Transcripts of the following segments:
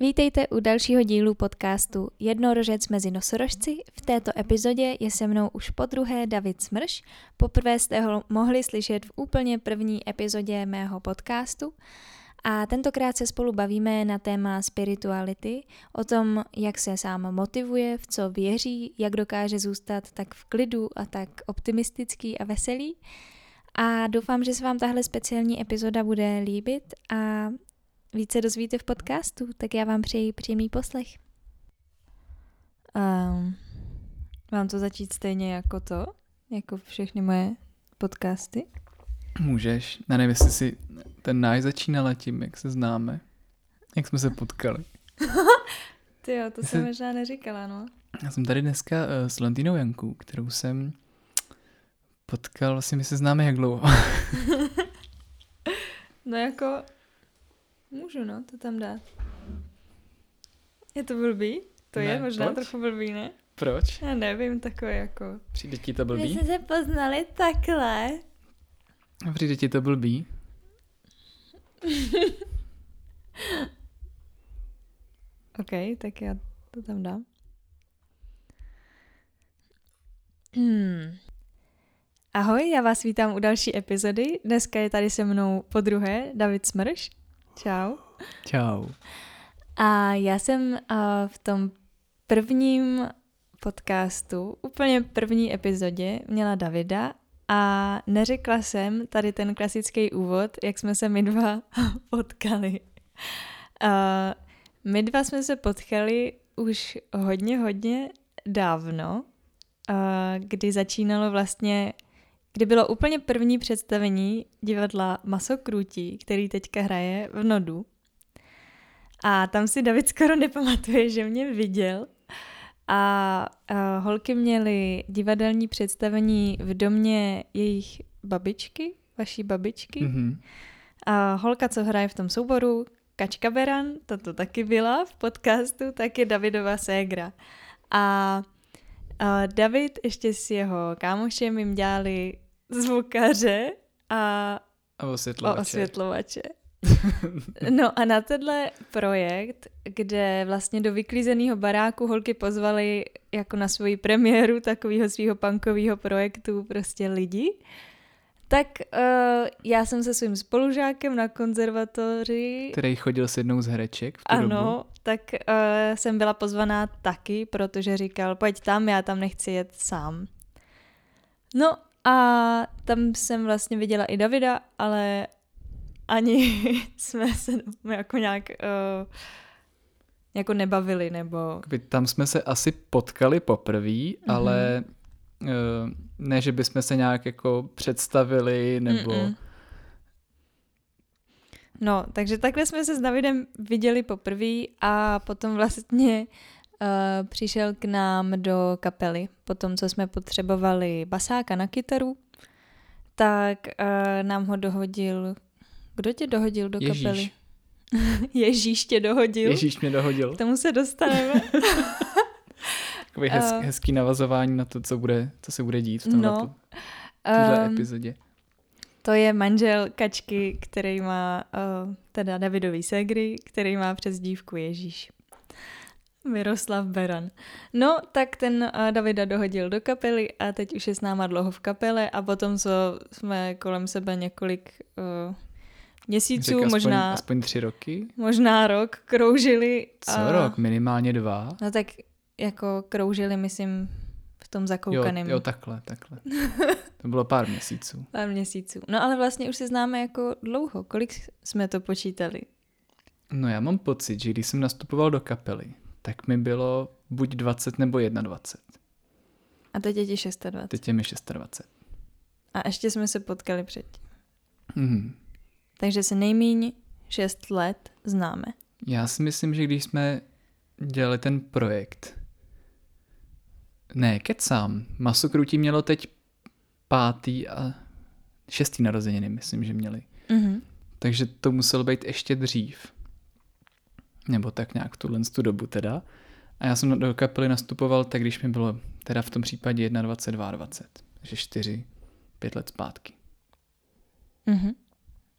Vítejte u dalšího dílu podcastu Jednorožec mezi nosorožci. V této epizodě je se mnou už po druhé David Smrš. Poprvé jste ho mohli slyšet v úplně první epizodě mého podcastu. A tentokrát se spolu bavíme na téma spirituality, o tom, jak se sám motivuje, v co věří, jak dokáže zůstat tak v klidu a tak optimistický a veselý. A doufám, že se vám tahle speciální epizoda bude líbit a více dozvíte v podcastu, tak já vám přeji příjemný poslech. Um, mám to začít stejně jako to, jako všechny moje podcasty? Můžeš. Já nevím, jestli si ten náš začínala tím, jak se známe. Jak jsme se potkali. Ty jo, to jsem možná neříkala, no. Já jsem tady dneska uh, s Lantinou Jankou, kterou jsem potkal, vlastně my se známe jak dlouho. no jako Můžu, no, to tam dát. Je to blbý? To ne, je možná proč? trochu blbý, ne? Proč? Já nevím, takové jako... Přijde ti to blbý? My jsme se poznali takhle. A přijde ti to blbý? OK, tak já to tam dám. Hmm. Ahoj, já vás vítám u další epizody. Dneska je tady se mnou po druhé David Smrš. Čau. Čau. A já jsem uh, v tom prvním podcastu, úplně první epizodě, měla Davida a neřekla jsem tady ten klasický úvod, jak jsme se my dva potkali. Uh, my dva jsme se potkali už hodně, hodně dávno, uh, kdy začínalo vlastně kdy bylo úplně první představení divadla Masokrutí, který teďka hraje v Nodu. A tam si David skoro nepamatuje, že mě viděl. A, a holky měly divadelní představení v domě jejich babičky, vaší babičky. Mm-hmm. A holka, co hraje v tom souboru, Kačka Beran, to to taky byla v podcastu, tak je Davidova ségra. A a David ještě s jeho kámošem jim dělali zvukaře a, a osvětlovače. osvětlovače. no a na tenhle projekt, kde vlastně do vyklízeného baráku holky pozvali jako na svoji premiéru takového svého punkového projektu prostě lidi, tak uh, já jsem se svým spolužákem na konzervatoři... Který chodil s jednou z hereček v tu Ano, dobu. tak uh, jsem byla pozvaná taky, protože říkal, pojď tam, já tam nechci jet sám. No a tam jsem vlastně viděla i Davida, ale ani jsme se jako nějak uh, jako nebavili, nebo... Tam jsme se asi potkali poprvé, mm-hmm. ale uh, ne, že bychom se nějak jako představili, nebo... Mm-mm. No, takže takhle jsme se s Davidem viděli poprvé a potom vlastně uh, přišel k nám do kapely. Potom, co jsme potřebovali basáka na kytaru, tak uh, nám ho dohodil... Kdo tě dohodil do Ježíš. kapely? Ježíš tě dohodil. Ježíš mě dohodil. K tomu se dostaneme. Takový hez, uh, hezký navazování na to, co, bude, co se bude dít v tomhle no, um, epizodě. To je manžel Kačky, který má, uh, teda Davidový segry, který má přes dívku Ježíš. Miroslav Beran. No, tak ten uh, Davida dohodil do kapely a teď už je s náma dlouho v kapele a potom, co jsme kolem sebe několik uh, měsíců, Řekl možná... Aspoň, aspoň tři roky? Možná rok kroužili. Co a, rok? Minimálně dva? No tak jako kroužili, myslím, v tom zakoukaném. Jo, jo takhle, takhle. To bylo pár měsíců. Pár měsíců. No ale vlastně už se známe jako dlouho. Kolik jsme to počítali? No já mám pocit, že když jsem nastupoval do kapely, tak mi bylo buď 20 nebo 21. A teď je ti 26. Teď je mi 26. A ještě jsme se potkali předtím. Mm. Takže se nejmíň 6 let známe. Já si myslím, že když jsme dělali ten projekt, ne, kecám, Masokrutí mělo teď pátý a šestý narozeniny, myslím, že měli. Mm-hmm. Takže to muselo být ještě dřív nebo tak nějak v tuhle tu dobu teda. A já jsem do kapely nastupoval tak, když mi bylo teda v tom případě 21, 20, takže 4, 5 let zpátky. Mhm.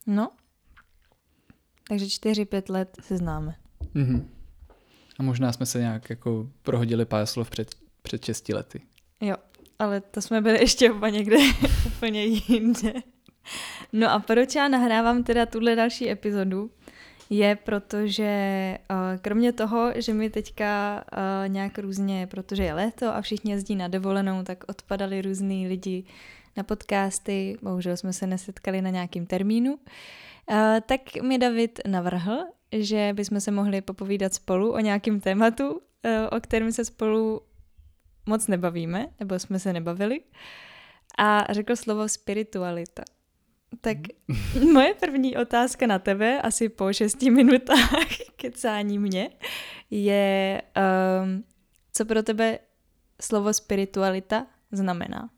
No, takže 4-5 let se známe. Mhm. A možná jsme se nějak jako prohodili pár slov před, před 6 lety. Jo, ale to jsme byli ještě úplně někde úplně jinde. No a proč já nahrávám teda tuhle další epizodu, je proto, že uh, kromě toho, že mi teďka uh, nějak různě, protože je léto a všichni jezdí na dovolenou, tak odpadali různý lidi na podcasty, bohužel jsme se nesetkali na nějakým termínu, uh, tak mi David navrhl, že bychom se mohli popovídat spolu o nějakém tématu, o kterém se spolu moc nebavíme, nebo jsme se nebavili. A řekl slovo spiritualita. Tak mhm. moje první otázka na tebe, asi po šesti minutách kecání mě, je, um, co pro tebe slovo spiritualita znamená?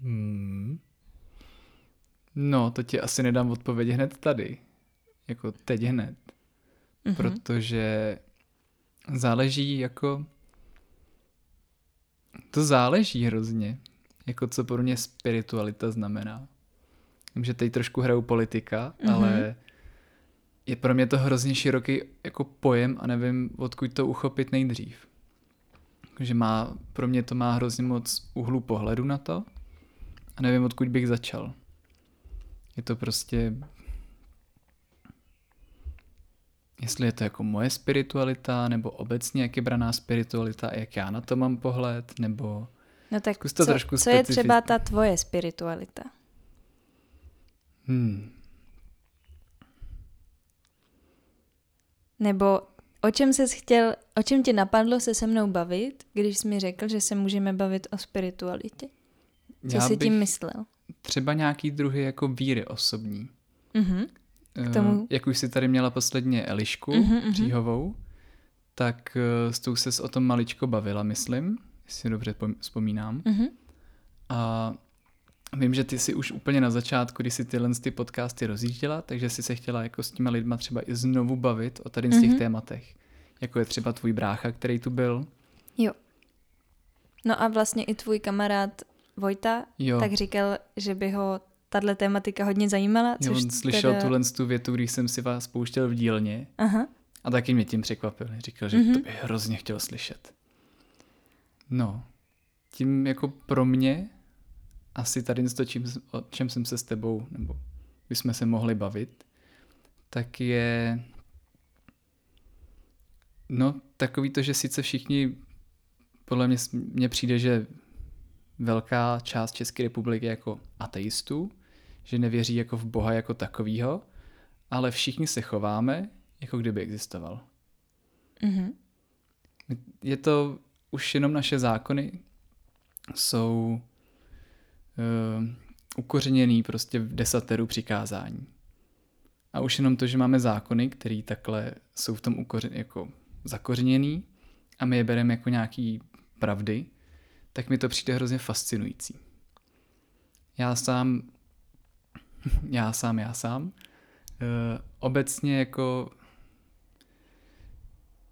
Hmm. No, to ti asi nedám odpověď hned tady. Jako teď hned. Mm-hmm. Protože záleží jako... To záleží hrozně. Jako co pro mě spiritualita znamená. Vím, že teď trošku hraju politika, mm-hmm. ale je pro mě to hrozně široký jako pojem a nevím, odkud to uchopit nejdřív. Že má, pro mě to má hrozně moc úhlu pohledu na to a nevím, odkud bych začal. Je to prostě... Jestli je to jako moje spiritualita, nebo obecně jak je braná spiritualita jak já na to mám pohled, nebo... No tak to co, trošku co je třeba ta tvoje spiritualita? Hmm. Nebo o čem jsi chtěl, o čem ti napadlo se se mnou bavit, když jsi mi řekl, že se můžeme bavit o spiritualitě? Co Já jsi tím myslel? Třeba nějaký druhy jako víry osobní. Mm-hmm. K tomu... Jak už jsi tady měla posledně Elišku mm-hmm, Příhovou, tak eh, s tou ses o tom maličko bavila, myslím, jestli dobře vzpomínám. Mm-hmm. A Vím, že ty si už úplně na začátku, když si tyhle ty podcasty rozjížděla, takže si se chtěla jako s těma lidma třeba i znovu bavit o tady z těch mm-hmm. tématech. Jako je třeba tvůj brácha, který tu byl. Jo. No a vlastně i tvůj kamarád Vojta jo. tak říkal, že by ho tahle tématika hodně zajímala. Což jo, on slyšel teda... tuhle tu větu, když jsem si vás pouštěl v dílně. Aha. A taky mě tím překvapil. Říkal, že mm-hmm. to by hrozně chtěl slyšet. No, tím jako pro mě asi tady to, čím, o čem jsem se s tebou, nebo bychom se mohli bavit, tak je no takový to, že sice všichni, podle mě mně přijde, že velká část České republiky jako ateistů, že nevěří jako v Boha jako takovýho, ale všichni se chováme, jako kdyby existoval. Mm-hmm. Je to už jenom naše zákony jsou uh, ukořeněný prostě v desateru přikázání. A už jenom to, že máme zákony, které takhle jsou v tom ukořen, jako zakořeněný a my je bereme jako nějaký pravdy, tak mi to přijde hrozně fascinující. Já sám, já sám, já sám, uh, obecně jako,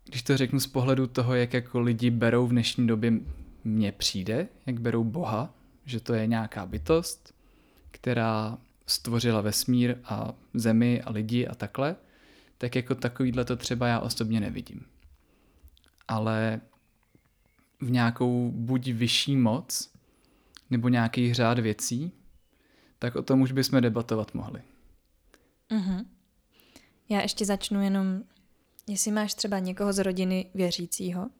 když to řeknu z pohledu toho, jak jako lidi berou v dnešní době, mně přijde, jak berou Boha, že to je nějaká bytost, která stvořila vesmír a zemi a lidi a takhle, tak jako takovýhle to třeba já osobně nevidím. Ale v nějakou buď vyšší moc, nebo nějaký řád věcí, tak o tom už bychom debatovat mohli. Mm-hmm. Já ještě začnu jenom, jestli máš třeba někoho z rodiny věřícího?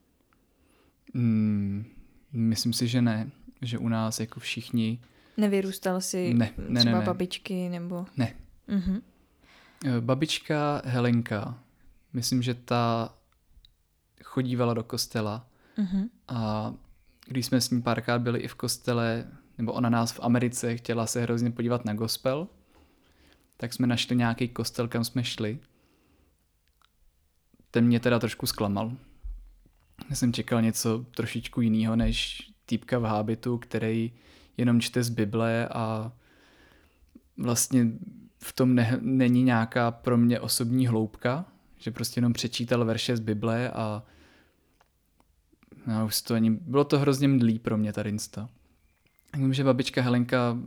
Mm, myslím si, že ne že u nás jako všichni... Nevyrůstal si ne, ne, třeba ne, ne. babičky nebo... Ne. Uh-huh. Babička Helenka, myslím, že ta chodívala do kostela uh-huh. a když jsme s ní párkrát byli i v kostele, nebo ona nás v Americe chtěla se hrozně podívat na gospel, tak jsme našli nějaký kostel, kam jsme šli. Ten mě teda trošku zklamal. Já jsem čekal něco trošičku jiného, než týpka v hábitu, který jenom čte z Bible a vlastně v tom ne, není nějaká pro mě osobní hloubka, že prostě jenom přečítal verše z Bible a no, už to ani, bylo to hrozně mdlý pro mě tady insta. Vím, že babička Helenka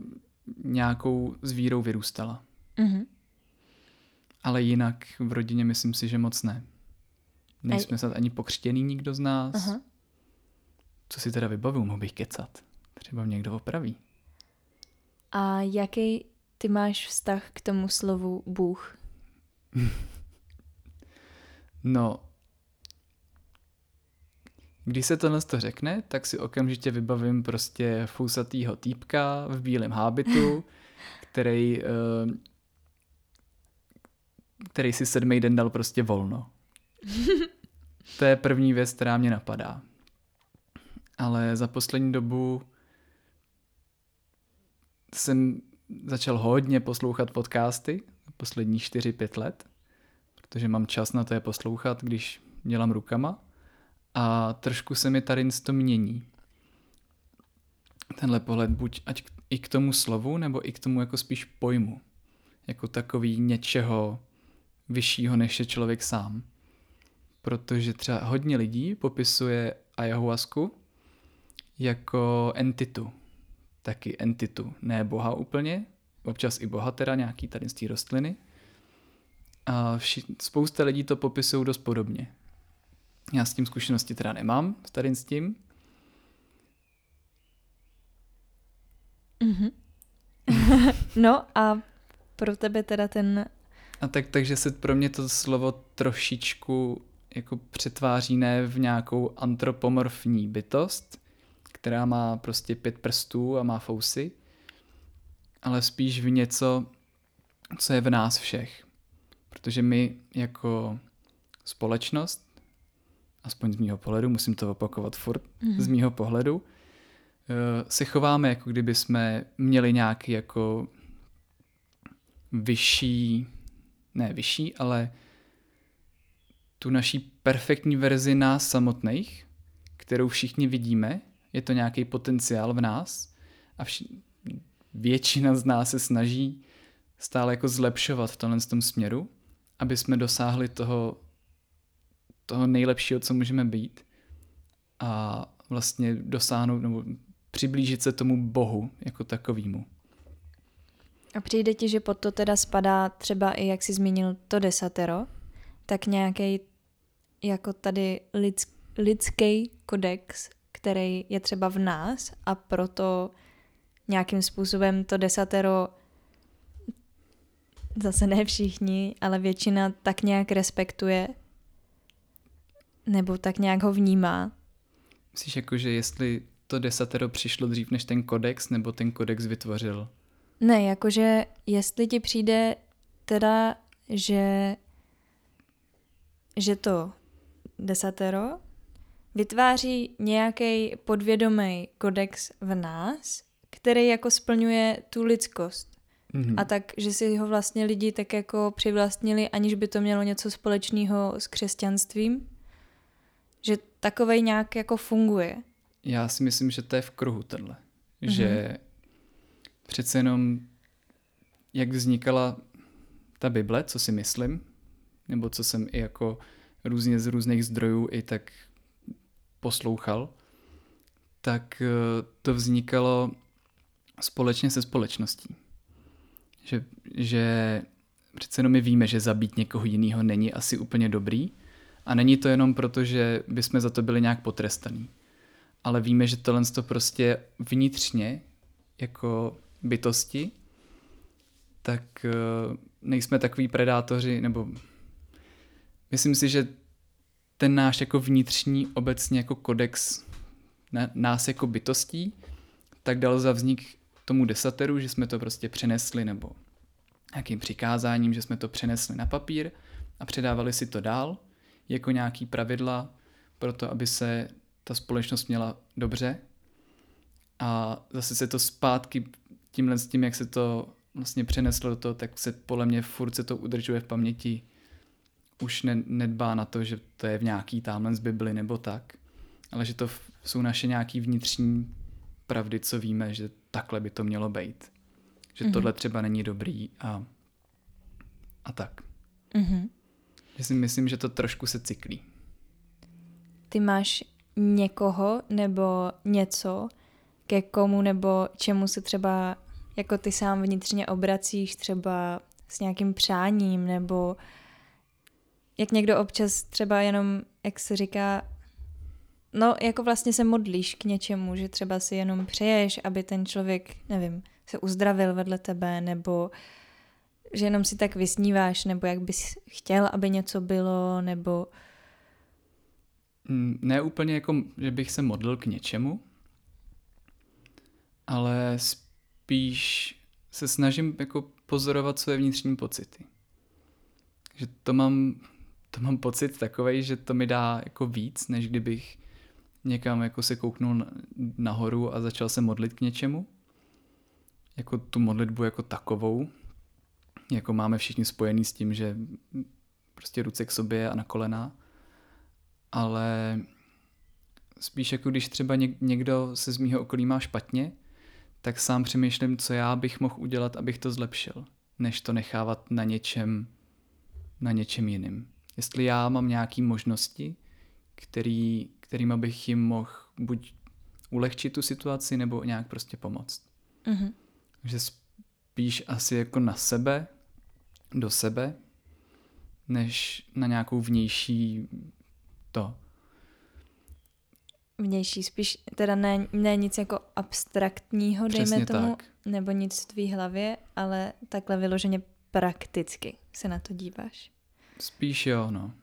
nějakou s vírou vyrůstala. Mm-hmm. Ale jinak v rodině myslím si, že moc ne. Nejsme snad ani pokřtěný nikdo z nás. Aha. Co si teda vybavuju, mohl bych kecat. Třeba mě někdo opraví. A jaký ty máš vztah k tomu slovu Bůh? No, když se tohle to řekne, tak si okamžitě vybavím prostě fousatýho týpka v bílém hábitu, který, eh, který si sedmý den dal prostě volno. To je první věc, která mě napadá. Ale za poslední dobu jsem začal hodně poslouchat podcasty, poslední 4-5 let, protože mám čas na to je poslouchat, když dělám rukama. A trošku se mi tady to mění. Tenhle pohled buď ať i k tomu slovu, nebo i k tomu jako spíš pojmu. Jako takový něčeho vyššího, než je člověk sám. Protože třeba hodně lidí popisuje ayahuasku jako entitu. Taky entitu, ne boha úplně, občas i boha teda, nějaký tady z té rostliny. A vši- spousta lidí to popisují dost podobně. Já s tím zkušenosti teda nemám, s tady s tím. Mhm. no a pro tebe teda ten... A tak, takže se pro mě to slovo trošičku jako přetváří ne v nějakou antropomorfní bytost, která má prostě pět prstů a má fousy, ale spíš v něco, co je v nás všech. Protože my jako společnost, aspoň z mýho pohledu, musím to opakovat furt, Mhm. z mýho pohledu, eh, se chováme, jako kdyby jsme měli nějaký jako vyšší, ne vyšší, ale tu naší perfektní verzi nás samotných, kterou všichni vidíme, je to nějaký potenciál v nás a vši- většina z nás se snaží stále jako zlepšovat v tomhle tom směru, aby jsme dosáhli toho, toho nejlepšího, co můžeme být a vlastně dosáhnout nebo přiblížit se tomu Bohu jako takovýmu. A přijde ti, že pod to teda spadá třeba i, jak jsi zmínil, to desatero, tak nějaký jako tady lidsk, lidský kodex, který je třeba v nás a proto nějakým způsobem to desatero zase ne všichni, ale většina tak nějak respektuje nebo tak nějak ho vnímá. Myslíš jako, že jestli to desatero přišlo dřív než ten kodex, nebo ten kodex vytvořil? Ne, jakože jestli ti přijde teda, že, že to desatero vytváří nějaký podvědomý kodex v nás, který jako splňuje tu lidskost. Mhm. A tak, že si ho vlastně lidi tak jako přivlastnili, aniž by to mělo něco společného s křesťanstvím. Že takovej nějak jako funguje. Já si myslím, že to je v kruhu tohle. Mm-hmm. Že přece jenom, jak vznikala ta Bible, co si myslím, nebo co jsem i jako různě z různých zdrojů i tak poslouchal, tak eh, to vznikalo společně se společností. Že, že přece jenom my víme, že zabít někoho jiného není asi úplně dobrý a není to jenom proto, že bychom za to byli nějak potrestaní ale víme, že tohle to prostě vnitřně jako bytosti, tak eh, nejsme takový predátoři, nebo myslím si, že ten náš jako vnitřní obecně jako kodex na, nás jako bytostí, tak dal za vznik tomu desateru, že jsme to prostě přenesli, nebo nějakým přikázáním, že jsme to přenesli na papír a předávali si to dál jako nějaký pravidla pro to, aby se ta společnost měla dobře a zase se to zpátky tímhle s tím, jak se to vlastně přeneslo do toho, tak se podle mě furt se to udržuje v paměti. Už ne, nedbá na to, že to je v nějaký tamhle z Bibli nebo tak, ale že to jsou naše nějaký vnitřní pravdy, co víme, že takhle by to mělo být. Že Mhm. mm-hmm. tohle třeba není dobrý a, a tak. Mhm. Že si myslím, že to trošku se cyklí. ty máš někoho nebo něco, ke komu nebo čemu se třeba jako ty sám vnitřně obracíš třeba s nějakým přáním nebo jak někdo občas třeba jenom, jak se říká, no jako vlastně se modlíš k něčemu, že třeba si jenom přeješ, aby ten člověk, nevím, se uzdravil vedle tebe, nebo že jenom si tak vysníváš, nebo jak bys chtěl, aby něco bylo, nebo... Mm, ne úplně jako, že bych se modlil k něčemu, ale spíš se snažím jako pozorovat své vnitřní pocity. Že to mám, to mám pocit takový, že to mi dá jako víc, než kdybych někam jako se kouknul nahoru a začal se modlit k něčemu. Jako tu modlitbu jako takovou, jako máme všichni spojený s tím, že prostě ruce k sobě a na kolena, ale spíš jako když třeba někdo se z mýho okolí má špatně, tak sám přemýšlím, co já bych mohl udělat, abych to zlepšil, než to nechávat na něčem, na něčem jiným. Jestli já mám nějaké možnosti, který, kterým bych jim mohl buď ulehčit tu situaci, nebo nějak prostě pomoct. Mm-hmm. Takže spíš asi jako na sebe, do sebe, než na nějakou vnější to vnější, spíš teda ne, ne nic jako abstraktního, dejme Přesně tomu, tak. nebo nic v tvý hlavě, ale takhle vyloženě prakticky se na to díváš. Spíš jo, no.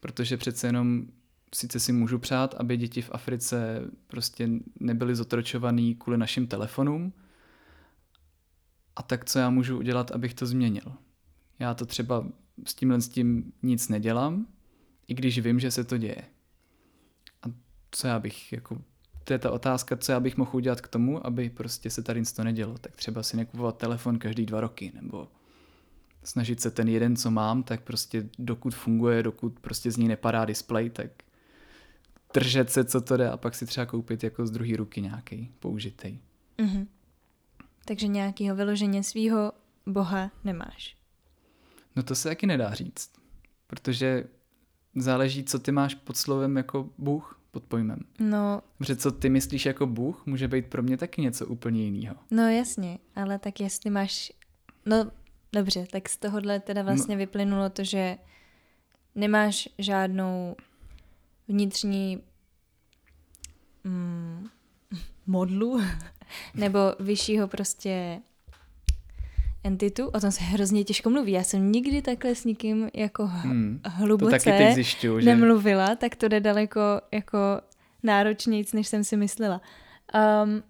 Protože přece jenom sice si můžu přát, aby děti v Africe prostě nebyly zotročovaný kvůli našim telefonům, a tak co já můžu udělat, abych to změnil? Já to třeba s tímhle s tím nic nedělám, i když vím, že se to děje co já bych, jako, to je ta otázka, co já bych mohl udělat k tomu, aby prostě se tady nic to nedělo. Tak třeba si nekupovat telefon každý dva roky, nebo snažit se ten jeden, co mám, tak prostě dokud funguje, dokud prostě z ní nepadá display, tak držet se, co to jde a pak si třeba koupit jako z druhé ruky nějaký použitej. Mm-hmm. Takže nějakého vyloženě svého boha nemáš. No to se taky nedá říct, protože záleží, co ty máš pod slovem jako Bůh pod pojmem. No. Protože co ty myslíš jako Bůh, může být pro mě taky něco úplně jiného. No jasně, ale tak jestli máš, no dobře, tak z tohohle teda no. vlastně no. vyplynulo to, že nemáš žádnou vnitřní mm, modlu nebo vyššího prostě entitu, o tom se hrozně těžko mluví. Já jsem nikdy takhle s nikým jako hmm, hluboce to taky teď zjišťuju, že... nemluvila, tak to jde daleko jako náročnějc, než jsem si myslela. Um,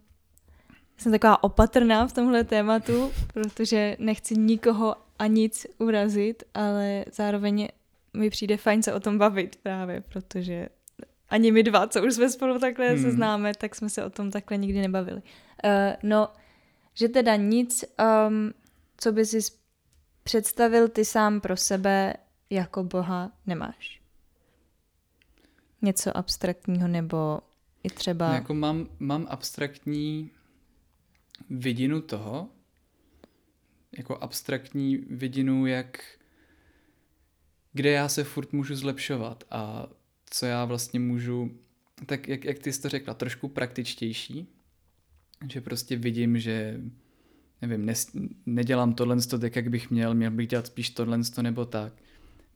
jsem taková opatrná v tomhle tématu, protože nechci nikoho a nic urazit, ale zároveň mi přijde fajn se o tom bavit právě, protože ani my dva, co už jsme spolu takhle hmm. se známe, tak jsme se o tom takhle nikdy nebavili. Uh, no, že teda nic um, co by si představil ty sám pro sebe jako Boha nemáš? Něco abstraktního nebo i třeba... No, jako mám, mám abstraktní vidinu toho, jako abstraktní vidinu, jak kde já se furt můžu zlepšovat a co já vlastně můžu, tak jak, jak ty jsi to řekla, trošku praktičtější, že prostě vidím, že nevím, nes, nedělám tohle tak, jak bych měl, měl bych dělat spíš tohle nebo tak.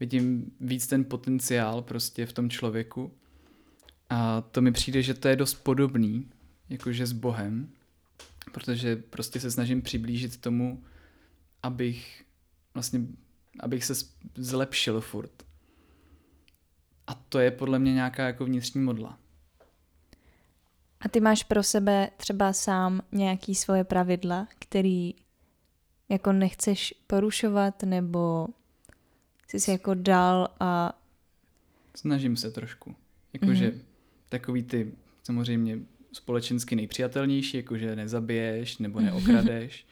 Vidím víc ten potenciál prostě v tom člověku a to mi přijde, že to je dost podobný, jakože s Bohem, protože prostě se snažím přiblížit tomu, abych vlastně, abych se zlepšil furt. A to je podle mě nějaká jako vnitřní modla. A ty máš pro sebe třeba sám nějaký svoje pravidla, který jako nechceš porušovat, nebo jsi si jako dal a... Snažím se trošku. Jakože mm-hmm. takový ty samozřejmě společensky nejpřijatelnější, jakože nezabiješ nebo neokradeš.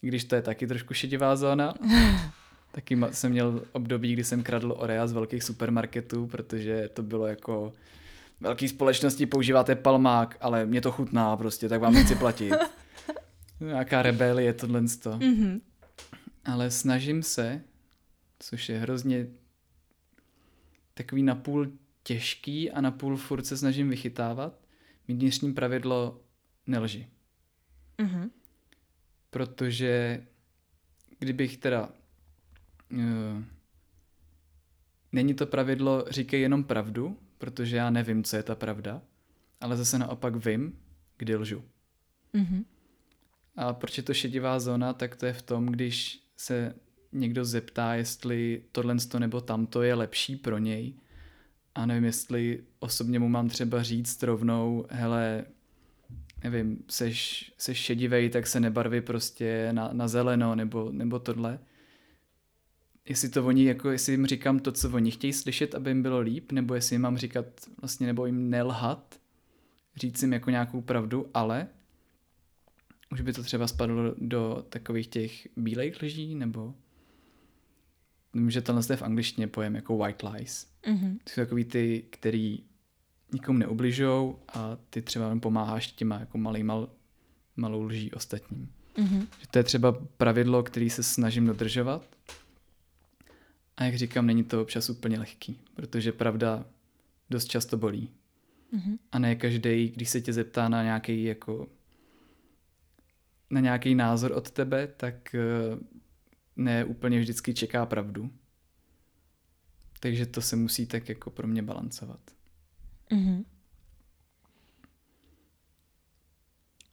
Když to je taky trošku šedivá zóna. Taky jsem měl období, kdy jsem kradl Orea z velkých supermarketů, protože to bylo jako velké společnosti používáte palmák, ale mě to chutná prostě, tak vám nechci platit. Nějaká rebelie tohle. Mm-hmm. Ale snažím se, což je hrozně takový napůl těžký a napůl furt se snažím vychytávat, vnitřní pravidlo nelži. Mm-hmm. Protože kdybych teda uh, není to pravidlo říkej jenom pravdu, protože já nevím, co je ta pravda, ale zase naopak vím, kdy lžu. Mhm. A proč je to šedivá zóna, tak to je v tom, když se někdo zeptá, jestli tohle nebo tamto je lepší pro něj. A nevím, jestli osobně mu mám třeba říct rovnou, hele, nevím, seš, seš šedivej, tak se nebarvi prostě na, na zeleno nebo, nebo tohle. Jestli to oni, jako jestli jim říkám to, co oni chtějí slyšet, aby jim bylo líp, nebo jestli jim mám říkat vlastně, nebo jim nelhat, říct jim jako nějakou pravdu, ale už by to třeba spadlo do takových těch bílejch lží, nebo vím, že tohle je v angličtině pojem jako white lies. Mhm. To jsou takový ty, který nikomu neubližují a ty třeba pomáháš těma jako malý, mal, malou lží ostatním. Mhm. Že to je třeba pravidlo, který se snažím dodržovat. A jak říkám, není to občas úplně lehký, protože pravda dost často bolí. Mhm. A ne každý, když se tě zeptá na nějaký jako na nějaký názor od tebe, tak eh, ne úplně vždycky čeká pravdu. Takže to se musí tak jako pro mě balancovat. Mhm.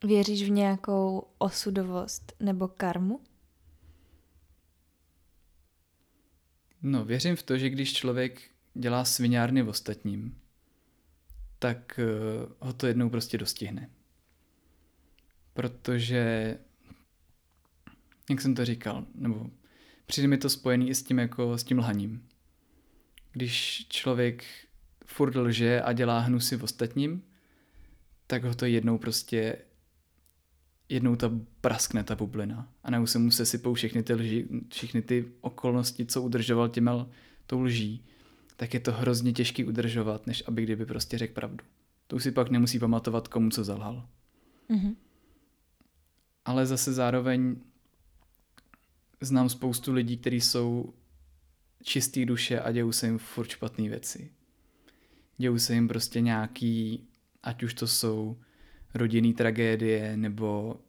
Věříš v nějakou osudovost nebo karmu? No, věřím v to, že když člověk dělá sviňárny v ostatním, tak uh, ho to jednou prostě dostihne. Protože, jak jsem to říkal, nebo přijde mi to spojený i s tím, jako s tím lhaním. Když člověk furt lže a dělá hnusy v ostatním, tak ho to jednou prostě jednou ta praskne ta bublina a najednou se mu sesypou všechny ty lži, všechny ty okolnosti, co udržoval těma tou lží, tak je to hrozně těžký udržovat, než aby kdyby prostě řekl pravdu. To už si pak nemusí pamatovat, komu co zalhal. Mhm. Ale zase zároveň znám spoustu lidí, kteří jsou čistý duše a dějou se jim furt špatné věci. Dějou se jim prostě nějaký, ať už to jsou rodinný tragédie, nebo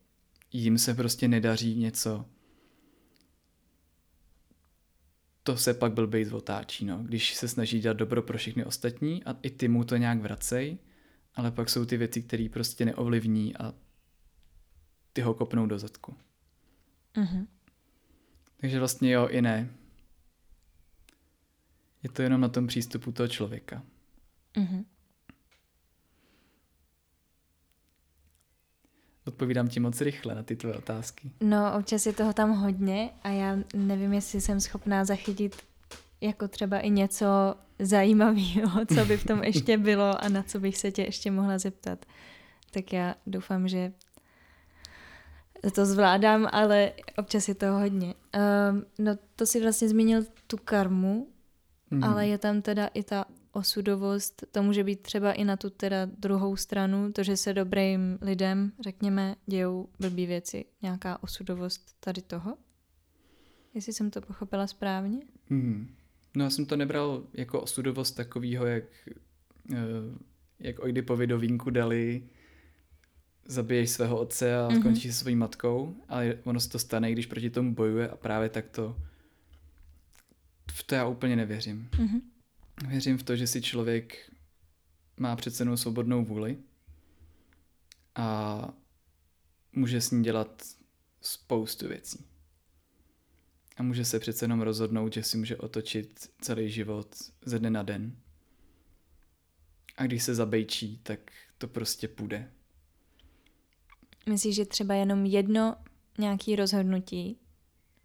jim se prostě nedaří něco. To se pak blbej otáčí, no. Když se snaží dělat dobro pro všechny ostatní a i ty mu to nějak vracej, ale pak jsou ty věci, které prostě neovlivní a ty ho kopnou do zadku. Mhm. Takže vlastně jo i ne. Je to jenom na tom přístupu toho člověka. Mhm. Odpovídám ti moc rychle na ty tvoje otázky. No, občas je toho tam hodně a já nevím, jestli jsem schopná zachytit jako třeba i něco zajímavého, co by v tom ještě bylo a na co bych se tě ještě mohla zeptat. Tak já doufám, že to zvládám, ale občas je toho hodně. Um, no to si vlastně zmínil tu karmu, Mhm. ale je tam teda i ta osudovost, to může být třeba i na tu teda druhou stranu, to, že se dobrým lidem, řekněme, dějou blbý věci, nějaká osudovost tady toho? Jestli jsem to pochopila správně? Hmm. No já jsem to nebral jako osudovost takovýho, jak, eh, jak Oidipovi do vínku dali zabiješ svého otce a Mhm. skončíš se svojí matkou, ale ono se to stane, když proti tomu bojuje a právě tak to v to já úplně nevěřím. Mhm. Věřím v to, že si člověk má přece jenom svobodnou vůli a může s ní dělat spoustu věcí. A může se přece jenom rozhodnout, že si může otočit celý život ze dne na den. A když se zabejčí, tak to prostě půjde. Myslíš, že třeba jenom jedno nějaký rozhodnutí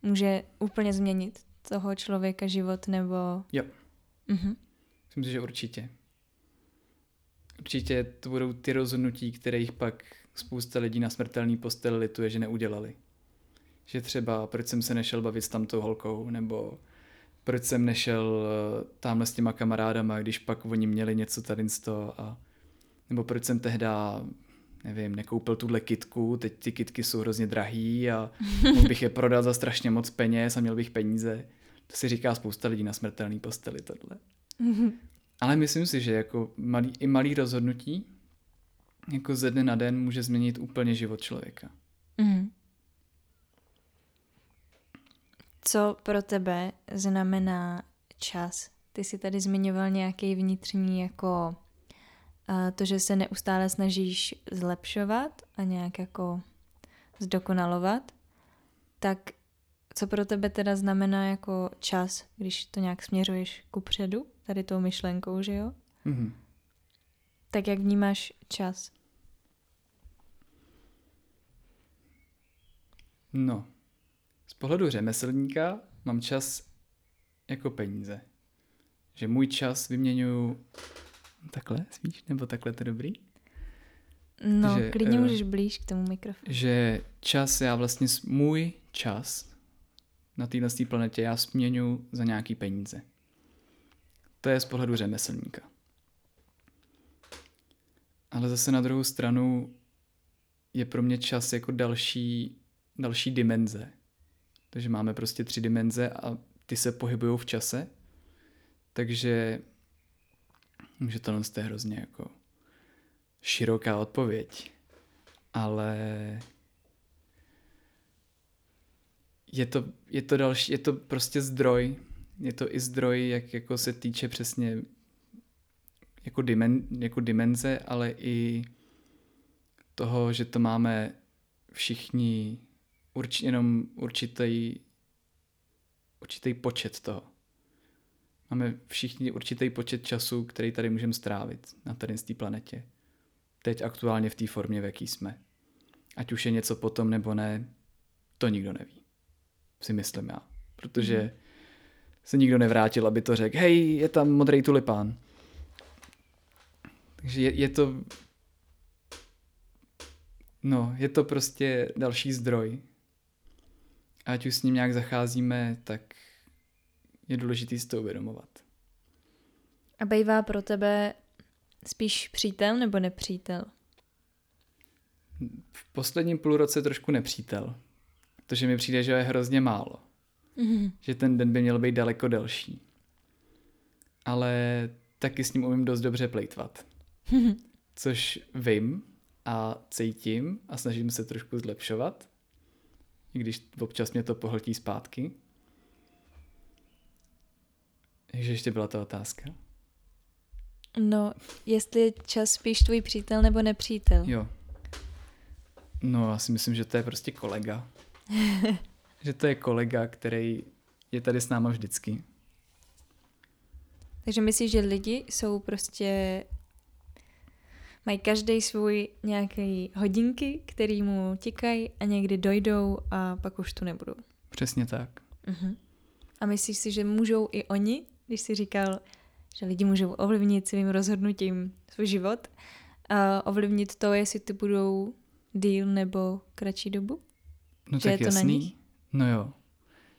může úplně změnit toho člověka život nebo... Jo. Mhm. Myslím si, že určitě. Určitě to budou ty rozhodnutí, kterých pak spousta lidí na smrtelný postel lituje, že neudělali. Že třeba, proč jsem se nešel bavit s tamtou holkou, nebo proč jsem nešel eh, tamhle s těma kamarádama, když pak oni měli něco tady z toho a nebo proč jsem tehda nevím, nekoupil tuhle kitku, teď ty kitky jsou hrozně drahý a mohl bych je prodat za strašně moc peněz a měl bych peníze. To si říká spousta lidí na smrtelný posteli tohle. Ale myslím si, že jako malý, i malý rozhodnutí jako ze dne na den může změnit úplně život člověka. Mhm. Co pro tebe znamená čas ty si tady zmiňoval nějaký vnitřní jako to, že se neustále snažíš zlepšovat a nějak jako zdokonalovat, tak co pro tebe teda znamená jako čas, když to nějak směřuješ ku předu, tady tou myšlenkou, že jo? Mhm. Tak jak vnímáš čas? No, z pohledu řemeslníka mám čas jako peníze. Že můj čas vyměňuju takhle, spíš? Nebo takhle to je dobrý? No, Že, klidně eh, můžeš blíž k tomu mikrofonu. Že čas, já vlastně, můj čas na téhle té planetě já směňu za nějaký peníze. To je z pohledu řemeslníka. Ale zase na druhou stranu je pro mě čas jako další, další dimenze. Takže máme prostě tři dimenze a ty se pohybují v čase. Takže že tohle je hrozně jako široká odpověď. Ale je to, je to další, je to prostě zdroj. Je to i zdroj, jak jako se týče přesně jako, dimen, jako dimenze, ale i toho, že to máme všichni urč, jenom určitý, určitý počet toho. Máme všichni určitý počet času, který tady můžeme strávit na tady té planetě. Teď aktuálně v té formě, v jaký jsme. Ať už je něco potom nebo ne, to nikdo neví. Si myslím já. Protože Mhm. se nikdo nevrátil, aby to řekl, hej, je tam modrý tulipán. Takže je, je to... No, je to prostě další zdroj. Ať už s ním nějak zacházíme, tak je důležité si to uvědomovat. A bývá pro tebe spíš přítel nebo nepřítel? V posledním půlroce trošku nepřítel, protože mi přijde, že je hrozně málo. Mhm. Že ten den by měl být daleko delší. Ale taky s ním umím dost dobře plejtvat. Což vím a cítím a snažím se trošku zlepšovat. I když občas mě to pohltí zpátky. Takže ještě byla ta otázka. No, jestli je čas spíš tvůj přítel nebo nepřítel. Jo. No, já si myslím, že to je prostě kolega. že to je kolega, který je tady s náma vždycky. Takže myslíš, že lidi jsou prostě mají každý svůj nějaký hodinky, který mu tikají a někdy dojdou a pak už tu nebudou. Přesně tak. Mhm. A myslíš si, že můžou i oni, když jsi říkal, že lidi můžou ovlivnit svým rozhodnutím svůj život, a ovlivnit to, jestli ty budou díl nebo kratší dobu? No Že tak je to na jasný. nich? No jo.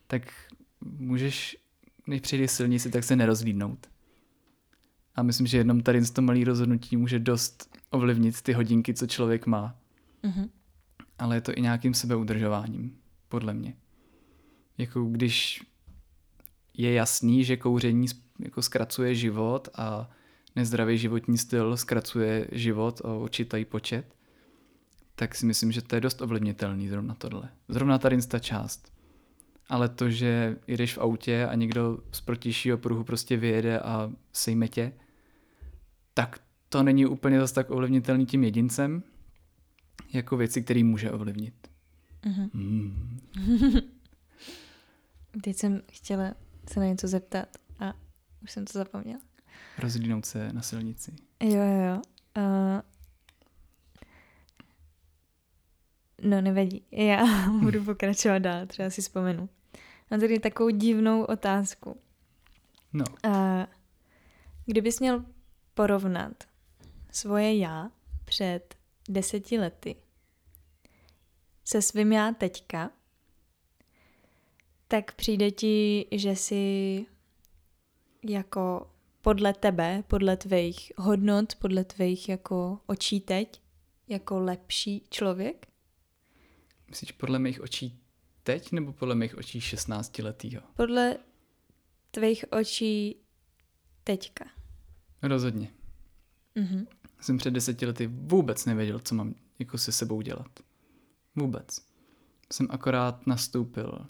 Tak můžeš, když přijdeš silnici, tak se nerozlídnout. A myslím, že jenom tady z to malý rozhodnutí může dost ovlivnit ty hodinky, co člověk má. Mhm. Ale je to i nějakým sebeudržováním, podle mě. Jako když je jasný, že kouření jako zkracuje život a nezdravý životní styl zkracuje život o určitý počet, tak si myslím, že to je dost ovlivnitelný zrovna tohle. Zrovna tady ta část. Ale to, že jdeš v autě a někdo z protějšího pruhu prostě vyjede a sejme tě, tak to není úplně zase tak ovlivnitelný tím jedincem, jako věci, které může ovlivnit. Mhm. Hmm. Teď jsem chtěla se na něco zeptat a už jsem to zapomněla. Rozlínout se na silnici. Jo, jo, jo. Uh, no, nevadí. Já budu pokračovat dál, třeba si vzpomenu. Mám tady takovou divnou otázku. No, Uh, kdybys měl porovnat svoje já před deseti lety se svým já teďka, tak přijde ti, že jsi jako podle tebe, podle tvých hodnot, podle tvých jako očí teď, jako lepší člověk? myslíš podle mých očí teď nebo podle mých očí 16 letýho? Podle tvých očí teďka. Rozhodně. Mhm. Jsem před deseti lety vůbec nevěděl, co mám jako se sebou dělat. Vůbec. Jsem akorát nastoupil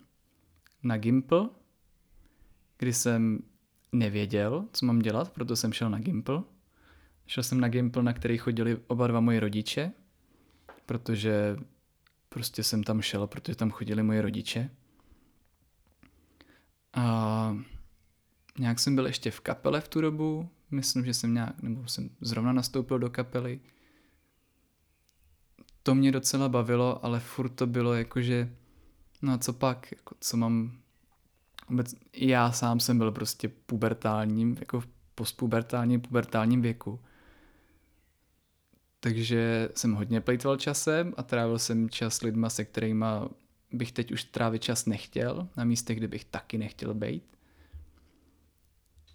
na Gimple, kdy jsem nevěděl, co mám dělat, proto jsem šel na Gimple. Šel jsem na Gimple, na který chodili oba dva moji rodiče, protože prostě jsem tam šel, protože tam chodili moji rodiče. A nějak jsem byl ještě v kapele v tu dobu, myslím, že jsem nějak, nebo jsem zrovna nastoupil do kapely. To mě docela bavilo, ale furt to bylo jakože, no a co pak, jako co mám, vůbec, já sám jsem byl prostě pubertálním, jako v postpubertálním, pubertálním věku. Takže jsem hodně plejtval časem a trávil jsem čas s lidma, se kterými bych teď už trávit čas nechtěl, na místech, kde bych taky nechtěl být.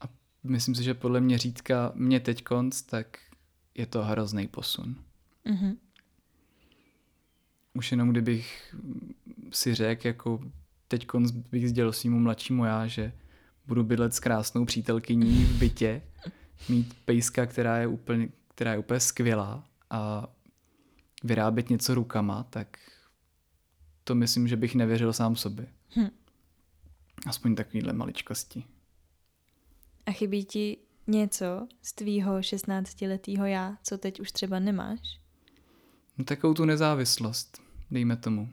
A myslím si, že podle mě řídka mě teď konc, tak je to hrozný posun. Mm-hmm. Už jenom kdybych si řekl, jako teď bych sdělil svýmu mladšímu já, že budu bydlet s krásnou přítelkyní v bytě, mít pejska, která je úplně, která je úplně skvělá a vyrábět něco rukama, tak to myslím, že bych nevěřil sám sobě. Hm. Aspoň takovýhle maličkosti. A chybí ti něco z tvýho 16-letého já, co teď už třeba nemáš? No, takovou tu nezávislost, dejme tomu.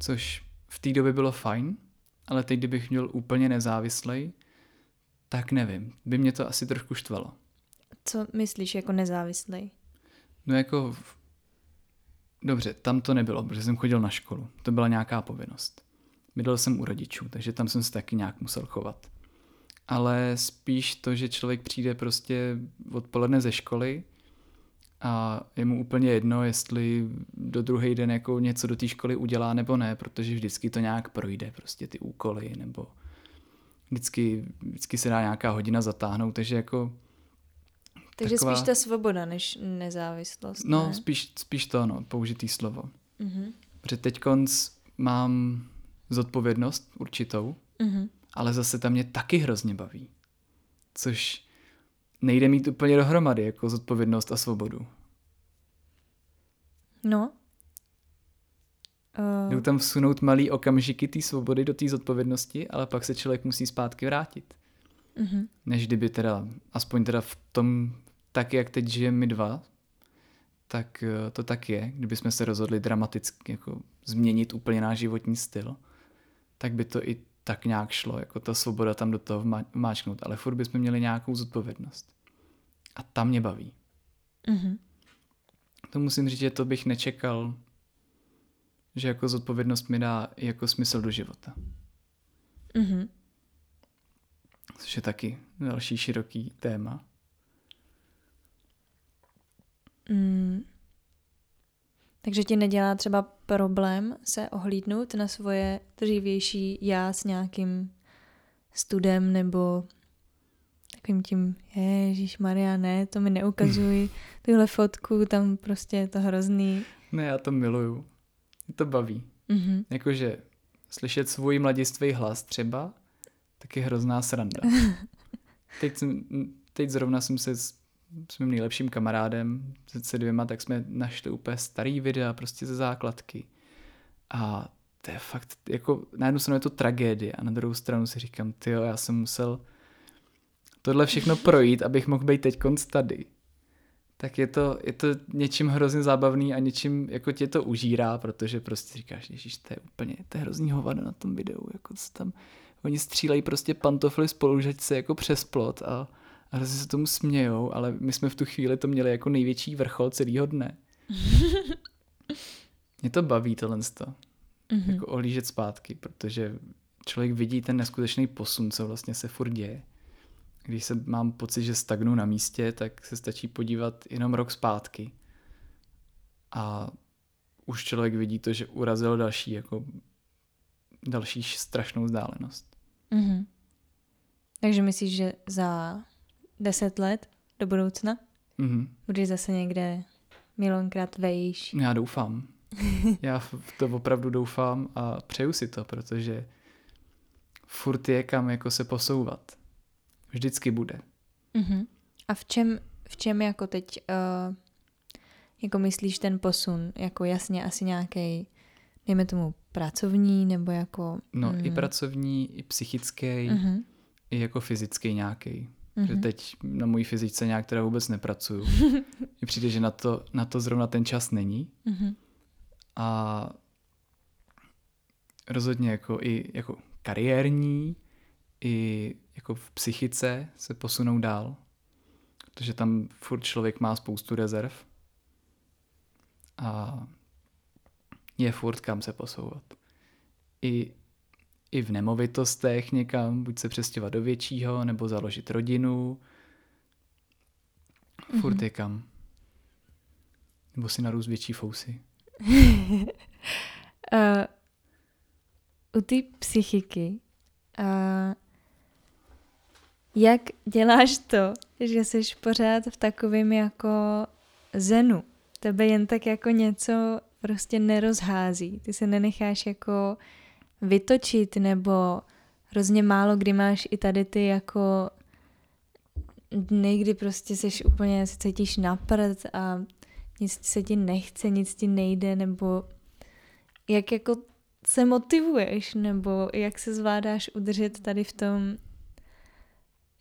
Což v té době bylo fajn, ale teď, kdybych měl úplně nezávislej, tak nevím. By mě to asi trošku štvalo. Co myslíš jako nezávislej? No jako Dobře, tam to nebylo, protože jsem chodil na školu. To byla nějaká povinnost. Bydlel jsem u rodičů, takže tam jsem se taky nějak musel chovat. Ale spíš to, že člověk přijde prostě odpoledne ze školy a je mu úplně jedno, jestli do druhý den jako něco do té školy udělá nebo ne, protože vždycky to nějak projde, prostě ty úkoly, nebo vždycky, vždycky se dá nějaká hodina zatáhnout, takže jako takže taková... spíš ta svoboda než nezávislost. No, ne? spíš, spíš to, no, použitý slovo. Mm-hmm. Protože teď mám zodpovědnost určitou, mm-hmm. ale zase tam mě taky hrozně baví. Což nejde mít úplně dohromady, jako zodpovědnost a svobodu. No. Uh... Jdou tam vsunout malý okamžiky té svobody do té zodpovědnosti, ale pak se člověk musí zpátky vrátit. Mm-hmm. Než kdyby teda, aspoň teda v tom tak, jak teď žijeme my dva, tak eh, to tak je. Kdybychom se rozhodli dramaticky jako změnit úplně náš životní styl, tak by to i tak nějak šlo, jako ta svoboda tam do toho máčknout, ale furt bychom měli nějakou zodpovědnost. A tam mě baví. Mm-hmm. To musím říct, že to bych nečekal, že jako zodpovědnost mi dá jako smysl do života. Mm-hmm. Což je taky další široký téma. Mm. Takže ti nedělá třeba problém se ohlídnout na svoje dřívější já s nějakým studem nebo takovým tím, Ježíš Maria, ne, to mi neukazuj, tuhle fotku, tam prostě je to hrozný. Ne, já to miluju. Mě to baví. Mm-hmm. Jakože slyšet svůj mladistvý hlas třeba, tak je hrozná sranda. teď, jsem, teď zrovna jsem se s mým nejlepším kamarádem, se dvěma, tak jsme našli úplně starý videa prostě ze základky. A to je fakt, jako na jednu stranu je to tragédie a na druhou stranu si říkám, ty já jsem musel tohle všechno projít, abych mohl být teď konc tady. Tak je to, je to něčím hrozně zábavný a něčím jako tě to užírá, protože prostě říkáš, ježiš, to je úplně, to je hrozný hovado na tom videu, jako co tam, oni střílejí prostě pantofly spolužačce jako přes plot a a hrozně se tomu smějou, ale my jsme v tu chvíli to měli jako největší vrchol celého dne. Mě to baví tohle mm-hmm. jako ohlížet zpátky, protože člověk vidí ten neskutečný posun, co vlastně se furt děje. Když se mám pocit, že stagnu na místě, tak se stačí podívat jenom rok zpátky. A už člověk vidí to, že urazil další, jako další strašnou vzdálenost. Mm-hmm. Takže myslíš, že za deset let do budoucna? Mm-hmm. Budeš zase někde milionkrát vejš. Já doufám. Já v to opravdu doufám a přeju si to, protože furt je kam jako se posouvat. Vždycky bude. Mm-hmm. A v čem, v čem jako teď uh, jako myslíš ten posun? Jako jasně asi nějaký, dejme tomu pracovní nebo jako... No mm. i pracovní, i psychický. Mm-hmm i jako fyzický nějaký. Mm-hmm. Že Mhm. teď na mojí fyzice nějak teda vůbec nepracuju. Mně přijde, že na to, na to zrovna ten čas není. Mhm. A rozhodně jako i jako kariérní, i jako v psychice se posunou dál. Protože tam furt člověk má spoustu rezerv. A je furt kam se posouvat. I, i v nemovitostech někam, buď se přestěhovat do většího, nebo založit rodinu. Furt Mhm. je kam. Nebo si narůst větší fousy. Uh, u té psychiky, uh, jak děláš to, že jsi pořád v takovém jako zenu? Tebe jen tak jako něco prostě nerozhází. Ty se nenecháš jako vytočit nebo hrozně málo kdy máš i tady ty jako dny, kdy prostě seš úplně, se cítíš na a nic se ti nechce, nic ti nejde, nebo jak jako se motivuješ, nebo jak se zvládáš udržet tady v tom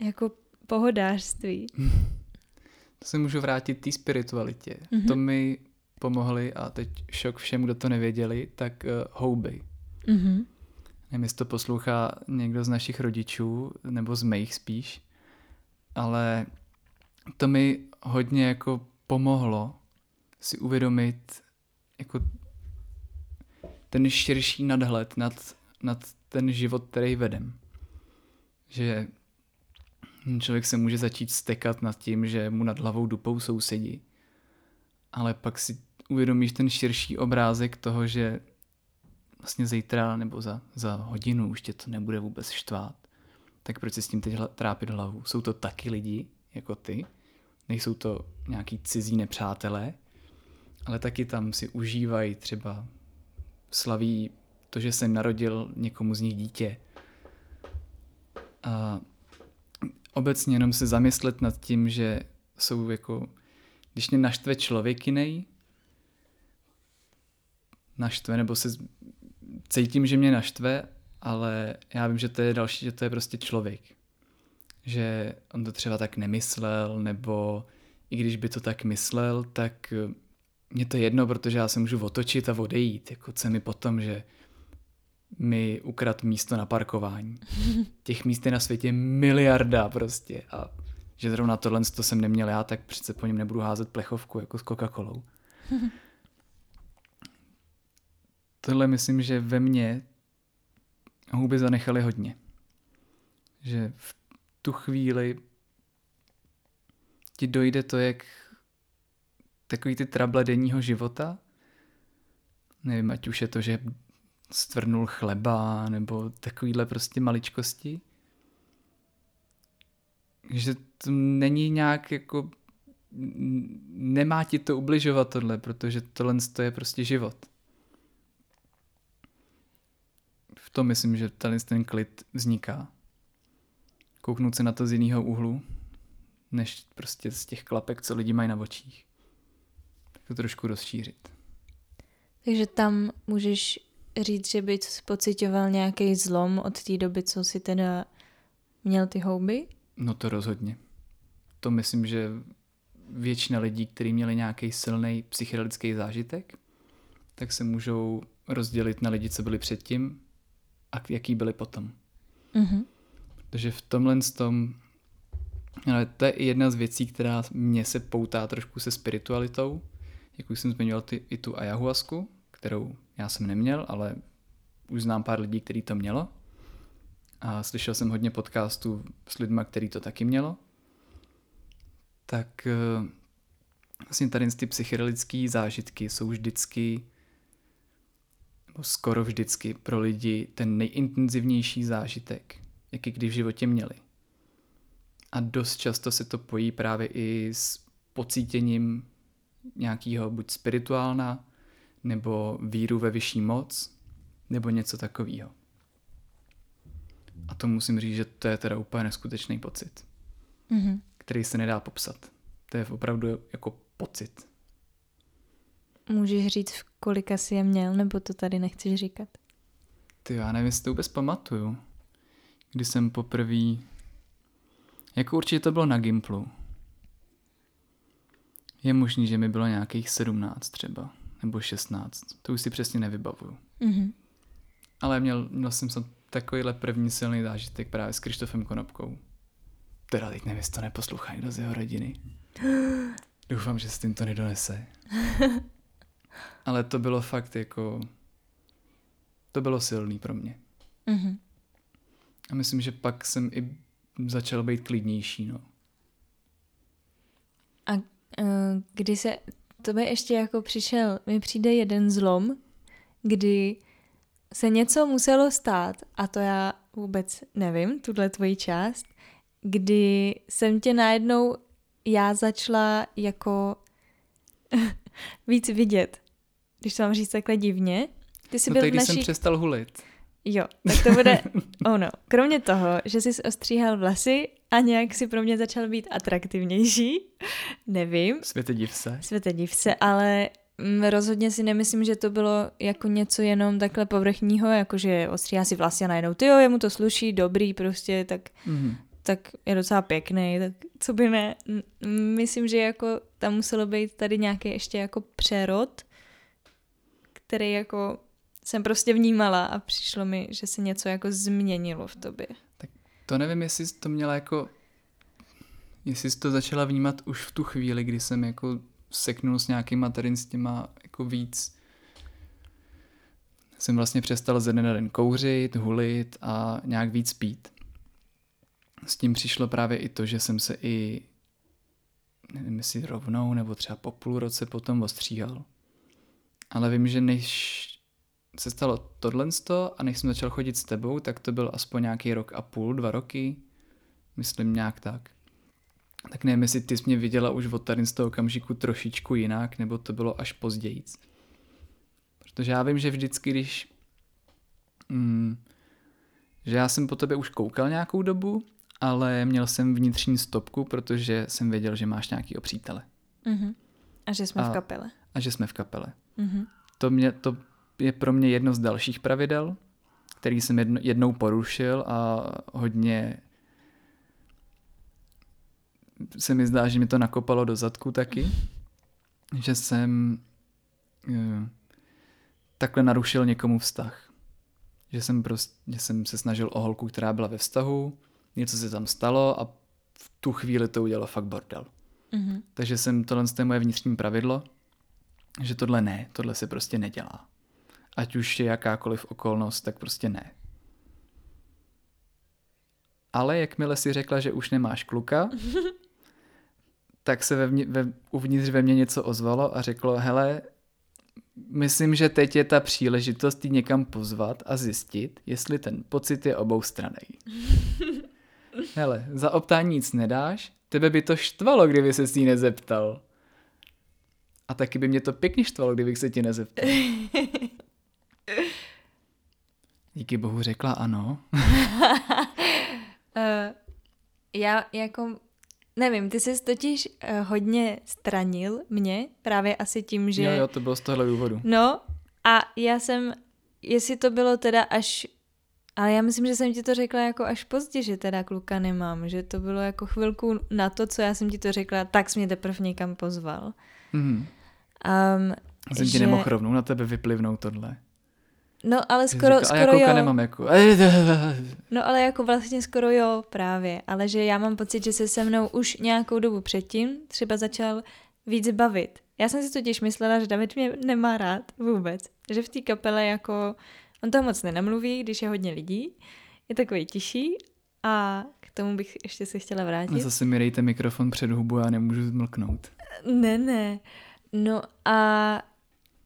jako pohodářství. To se můžu vrátit té spiritualitě. Mhm. Mm-hmm. To mi pomohli a teď šok všem, kdo to nevěděli, tak uh, houby. Mhm. Nevím, jestli to poslouchá někdo z našich rodičů, nebo z mých spíš, ale to mi hodně jako pomohlo si uvědomit jako ten širší nadhled nad, nad ten život, který vedem. Že člověk se může začít stekat nad tím, že mu nad hlavou dupou sousedí, ale pak si uvědomíš ten širší obrázek toho, že vlastně zítra nebo za, za hodinu už tě to nebude vůbec štvát, tak proč si s tím teď trápit hlavu? Jsou to taky lidi, jako ty, nejsou to nějaký cizí nepřátelé, ale taky tam si užívají třeba slaví to, že se narodil někomu z nich dítě. A obecně jenom se zamyslet nad tím, že jsou jako, když mě naštve člověk jiný, naštve, nebo se cítím, že mě naštve, ale já vím, že to je další, že to je prostě člověk. Že on to třeba tak nemyslel, nebo i když by to tak myslel, tak mě to jedno, protože já se můžu otočit a odejít. Jako co mi potom, že mi ukrad místo na parkování. Těch míst je na světě miliarda prostě a že zrovna tohle to jsem neměl já, tak přece po něm nebudu házet plechovku jako s Coca-Colou. Tohle myslím, že ve mně houby zanechaly hodně. Že v tu chvíli ti dojde to, jak takový ty trable denního života, nevím, ať už je to, že stvrnul chleba, nebo takovýhle prostě maličkosti, že to není nějak jako nemá ti to ubližovat tohle, protože tohle je prostě život. V tom myslím, že tady ten klid vzniká. Kouknout se na to z jiného úhlu, než prostě z těch klapek, co lidi mají na očích. Tak to trošku rozšířit. Takže tam můžeš říct, že bys pocitoval nějaký zlom od té doby, co jsi teda měl ty houby? No to rozhodně. To myslím, že většina lidí, kteří měli nějaký silný psychedelický zážitek, tak se můžou rozdělit na lidi, co byli předtím a jaký byli potom. Mhm. Protože v tomhle tom, ale to je i jedna z věcí, která mě se poutá trošku se spiritualitou. Jak už jsem zmiňoval ty, i tu ayahuasku, kterou já jsem neměl, ale už znám pár lidí, kteří to mělo. A slyšel jsem hodně podcastů s lidmi, který to taky mělo. Tak eh, vlastně tady ty psychedelické zážitky jsou vždycky nebo skoro vždycky pro lidi ten nejintenzivnější zážitek, jaký kdy v životě měli. A dost často se to pojí právě i s pocítěním nějakého buď spirituálna, nebo víru ve vyšší moc, nebo něco takového. A to musím říct, že to je teda úplně neskutečný pocit, Mhm. který se nedá popsat. To je opravdu jako pocit. Můžeš říct, v kolika jsi je měl, nebo to tady nechceš říkat? Ty já nevím, jestli to vůbec pamatuju. Kdy jsem poprvé Jako určitě to bylo na Gimplu. Je možný, že mi bylo nějakých 17 třeba, nebo 16. To už si přesně nevybavuju. Mhm. Ale měl, měl jsem takovýhle první silný zážitek právě s Krištofem Konopkou. Teda teď nevím, jestli to neposlouchá někdo z jeho rodiny. Doufám, že s tím to nedonese. Ale to bylo fakt jako... To bylo silný pro mě. Mhm. A myslím, že pak jsem i začal být klidnější, no. A uh, kdy se, to by ještě jako přišel, mi přijde jeden zlom, kdy se něco muselo stát, a to já vůbec nevím, tuhle tvoji část, kdy jsem tě najednou já začala jako víc vidět, když to mám říct takhle divně. Ty jsi no byl tak v když naší... jsem přestal hulit. Jo, tak to bude ono. Kromě toho, že jsi ostříhal vlasy a nějak si pro mě začal být atraktivnější, nevím, Světe div se. světe div se, ale mm, rozhodně si nemyslím, že to bylo jako něco jenom takhle povrchního, jakože ostříhá si vlasy a najednou, ty jo, jemu to sluší, dobrý prostě, tak, Mhm. tak je docela pěkný, tak co by ne. Myslím, že jako tam muselo být tady nějaký ještě jako přerod, který jako jsem prostě vnímala a přišlo mi, že se něco jako změnilo v tobě. To nevím, jestli jsi to měla jako... Jestli jsi to začala vnímat už v tu chvíli, kdy jsem jako seknul s nějakýma tady s těma jako víc. Jsem vlastně přestal ze dne na den kouřit, hulit a nějak víc pít. S tím přišlo právě i to, že jsem se i nevím, jestli rovnou nebo třeba po půl roce potom ostříhal. Ale vím, že než se stalo tohle a než jsem začal chodit s tebou, tak to byl aspoň nějaký rok a půl, dva roky, myslím nějak tak. Tak nevím, jestli ty jsi mě viděla už od tady z toho okamžiku trošičku jinak, nebo to bylo až později. Protože já vím, že vždycky, když... Mm, že já jsem po tobě už koukal nějakou dobu, ale měl jsem vnitřní stopku, protože jsem věděl, že máš nějakýho přítele Mhm. A že jsme A- v kapele. a že jsme v kapele. Mhm. To, mě, to je pro mě jedno z dalších pravidel, který jsem jedno, jednou porušil a hodně se mi zdá, že mi to nakopalo do zadku taky, že jsem eh, takhle narušil někomu vztah. Že jsem prostě, že jsem se snažil o holku, která byla ve vztahu, něco se tam stalo a v tu chvíli to udělalo fakt bordel. Mhm. Takže jsem, tohle je moje vnitřní pravidlo, že tohle ne, tohle se prostě nedělá. Ať už je jakákoliv okolnost, tak prostě ne. Ale jakmile si řekla, že už nemáš kluka, tak se ve vně, ve, uvnitř ve mně něco ozvalo a řeklo, hele, myslím, že teď je ta příležitost jí někam pozvat a zjistit, jestli ten pocit je obou Hele, za optání nic nedáš, tebe by to štvalo, kdyby se ní nezeptal. A taky by mě to pěkně štvalo, kdybych se ti nezeptal. Díky bohu řekla ano. Uh, já jako, nevím, ty jsi totiž uh, hodně stranil mě, právě asi tím, že... Jo, jo, to bylo z tohle důvodu. No a já jsem, jestli to bylo teda až, ale já myslím, že jsem ti to řekla jako až pozdě, že teda kluka nemám, že to bylo jako chvilku na to, co já jsem ti to řekla, tak jsi mě teprve někam pozval. Mhm. Um, Jsem ti že- nemohl rovnou na tebe vyplivnout tohle. No ale skoro, řekla, a já skoro jo. nemám jako. No ale jako vlastně skoro jo právě, ale že já mám pocit, že se se mnou už nějakou dobu předtím třeba začal víc bavit. Já jsem si totiž myslela, že David mě nemá rád vůbec, že v té kapele jako, on toho moc nenamluví, když je hodně lidí, je takový tiší a k tomu bych ještě se chtěla A vrátit. zase mi dejte mikrofon před hubu, já nemůžu zmlknout. Ne, ne. No a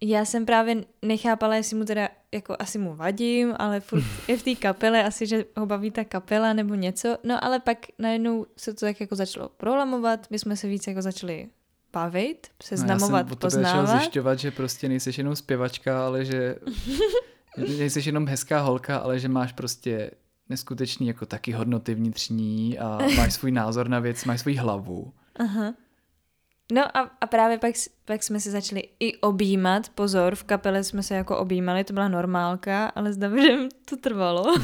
já jsem právě nechápala, jestli mu teda, jako asi mu vadím, ale furt je v té kapele, asi, že ho baví ta kapela nebo něco. No ale pak najednou se to tak jako začalo prolamovat, my jsme se víc jako začali bavit, seznamovat, no, já jsem poznávat. zjišťovat, že prostě nejseš jenom zpěvačka, ale že nejseš jenom hezká holka, ale že máš prostě neskutečný jako taky hodnoty vnitřní a máš svůj názor na věc, máš svůj hlavu. Aha. No a, a právě pak, pak jsme se začali i objímat. Pozor, v kapele jsme se jako objímali, to byla normálka, ale s Davidem to trvalo. uh,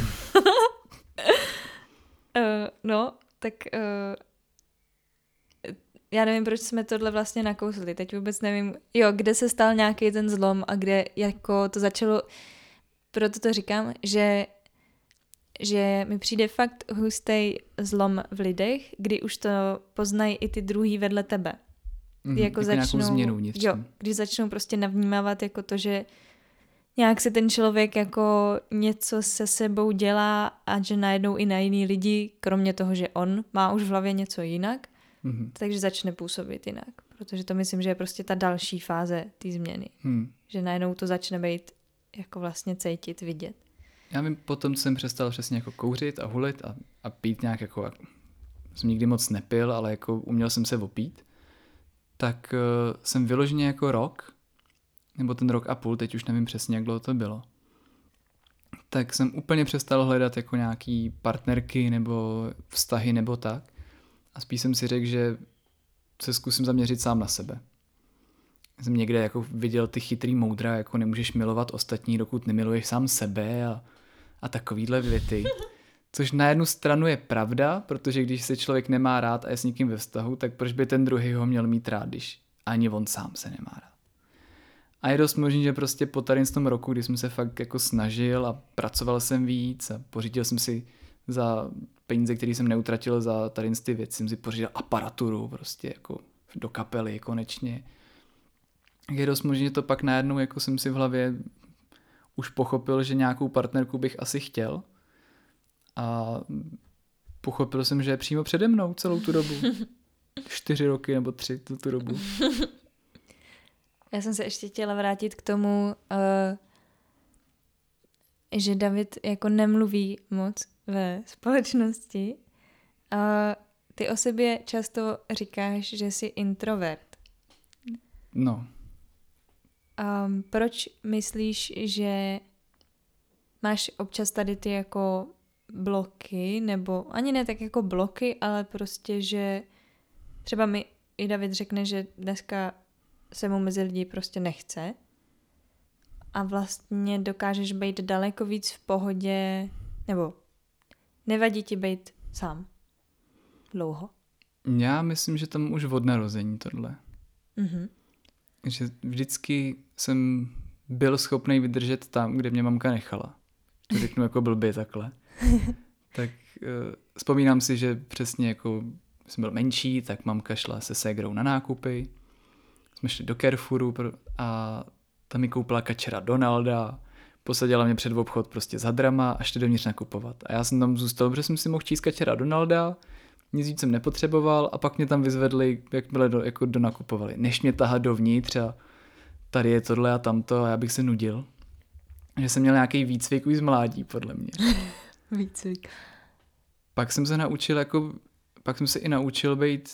no, tak uh, já nevím, proč jsme tohle vlastně nakousli. Teď vůbec nevím, jo, kde se stal nějaký ten zlom a kde jako to začalo, proto to říkám, že že mi přijde fakt hustý zlom v lidech, kdy už to poznají i ty druhý vedle tebe. Mm, jako, jako začnou, změnu jo, když začnou prostě navnímávat jako to, že nějak se ten člověk jako něco se sebou dělá a že najednou i na jiný lidi, kromě toho, že on má už v hlavě něco jinak, mm-hmm. takže začne působit jinak. Protože to myslím, že je prostě ta další fáze té změny. Mm. Že najednou to začne být jako vlastně cítit, vidět. Já vím, potom jsem přestal přesně jako kouřit a hulit a, a pít nějak jako, jsem nikdy moc nepil, ale jako uměl jsem se opít, tak uh, jsem vyloženě jako rok, nebo ten rok a půl, teď už nevím přesně, jak dlouho to bylo, tak jsem úplně přestal hledat jako nějaký partnerky nebo vztahy nebo tak. A spíš jsem si řekl, že se zkusím zaměřit sám na sebe. Jsem někde jako viděl ty chytrý moudra, jako nemůžeš milovat ostatní, dokud nemiluješ sám sebe a a takovýhle věty. Což na jednu stranu je pravda, protože když se člověk nemá rád a je s někým ve vztahu, tak proč by ten druhý ho měl mít rád, když ani on sám se nemá rád. A je dost možný, že prostě po tady tom roku, kdy jsem se fakt jako snažil a pracoval jsem víc a pořídil jsem si za peníze, které jsem neutratil za tady ty věci, jsem si pořídil aparaturu prostě jako do kapely konečně. Je dost možné, že to pak najednou jako jsem si v hlavě už pochopil, že nějakou partnerku bych asi chtěl a pochopil jsem, že je přímo přede mnou celou tu dobu. Čtyři roky nebo tři tu, tu dobu. Já jsem se ještě chtěla vrátit k tomu, uh, že David jako nemluví moc ve společnosti. Uh, ty o sobě často říkáš, že jsi introvert. No. Um, proč myslíš, že máš občas tady ty jako bloky, nebo ani ne tak jako bloky, ale prostě, že třeba mi i David řekne, že dneska se mu mezi lidi prostě nechce a vlastně dokážeš být daleko víc v pohodě, nebo nevadí ti být sám dlouho? Já myslím, že tam už od narození tohle. Mhm že vždycky jsem byl schopný vydržet tam, kde mě mamka nechala. To řeknu jako blbě takhle. tak uh, vzpomínám si, že přesně jako jsem byl menší, tak mamka šla se ségrou na nákupy. Jsme šli do Carrefouru a tam mi koupila kačera Donalda, posadila mě před obchod prostě za drama a šli dovnitř nakupovat. A já jsem tam zůstal, protože jsem si mohl číst kačera Donalda, nic víc jsem nepotřeboval a pak mě tam vyzvedli, jak byli do, jako do nakupovali. Než mě tahat dovnitř a tady je tohle a tamto a já bych se nudil. Že jsem měl nějaký výcvik už z mládí, podle mě. výcvik. Pak jsem se naučil jako, pak jsem se i naučil být,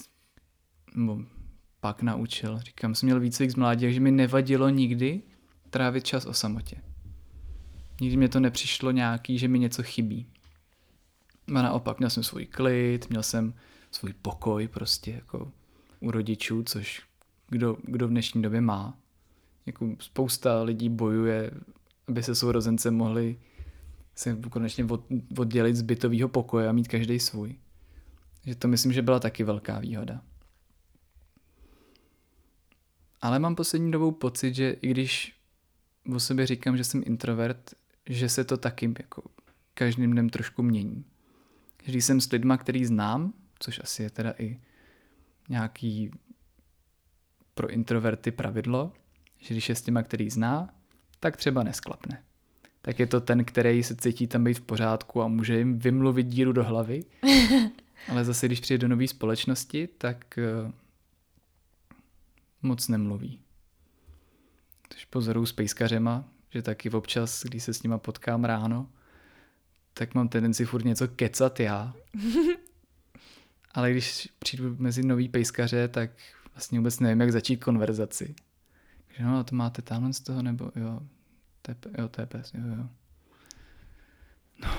nebo pak naučil, říkám, jsem měl výcvik z mládí, takže mi nevadilo nikdy trávit čas o samotě. Nikdy mě to nepřišlo nějaký, že mi něco chybí. A naopak měl jsem svůj klid, měl jsem svůj pokoj prostě jako u rodičů, což kdo, kdo v dnešní době má. Jako spousta lidí bojuje, aby se sourozence mohli se konečně od, oddělit z bytového pokoje a mít každý svůj. Že to myslím, že byla taky velká výhoda. Ale mám poslední dobou pocit, že i když o sobě říkám, že jsem introvert, že se to taky jako každým dnem trošku mění když jsem s lidma, který znám, což asi je teda i nějaký pro introverty pravidlo, že když je s těma, který zná, tak třeba nesklapne. Tak je to ten, který se cítí tam být v pořádku a může jim vymluvit díru do hlavy. Ale zase, když přijde do nové společnosti, tak uh, moc nemluví. Což pozoruju s pejskařema, že taky občas, když se s nima potkám ráno, tak mám tendenci furt něco kecat já. Ale když přijdu mezi nový pejskaře, tak vlastně vůbec nevím, jak začít konverzaci. Takže no, to máte tamhle z toho, nebo jo, TP, jo, TPS, jo, jo. No.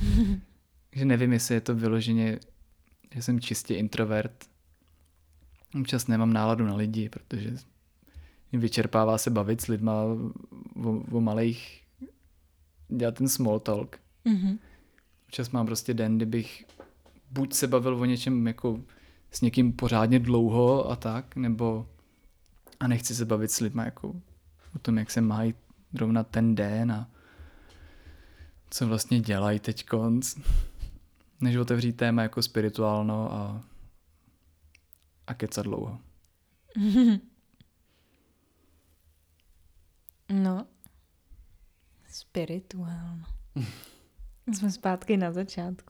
Takže nevím, jestli je to vyloženě, že jsem čistě introvert. Občas nemám náladu na lidi, protože vyčerpává se bavit s lidma o, o malých dělat ten small talk. Mm-hmm. Občas mám prostě den, kdybych buď se bavil o něčem jako s někým pořádně dlouho a tak, nebo a nechci se bavit s lidmi jako o tom, jak se mají zrovna ten den a co vlastně dělají teď konc, než otevřít téma jako spirituálno a, a kecat dlouho. No, spirituálno. Jsme zpátky na začátku.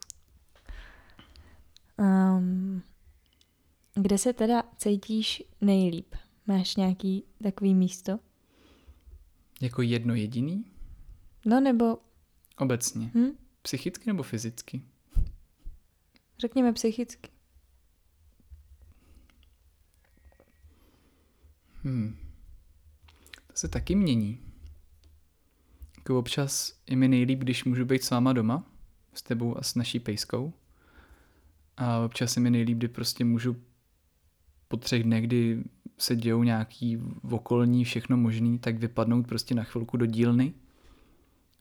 Um, kde se teda cítíš nejlíp? Máš nějaký takový místo? Jako jedno jediný? No nebo... Obecně. Hm? Psychicky nebo fyzicky? Řekněme psychicky. Hmm. To se taky mění. Jako občas je mi nejlíp, když můžu být s váma doma, s tebou a s naší pejskou. A občas je mi nejlíp, kdy prostě můžu po třech dnech, kdy se dějou nějaký okolní všechno možný, tak vypadnout prostě na chvilku do dílny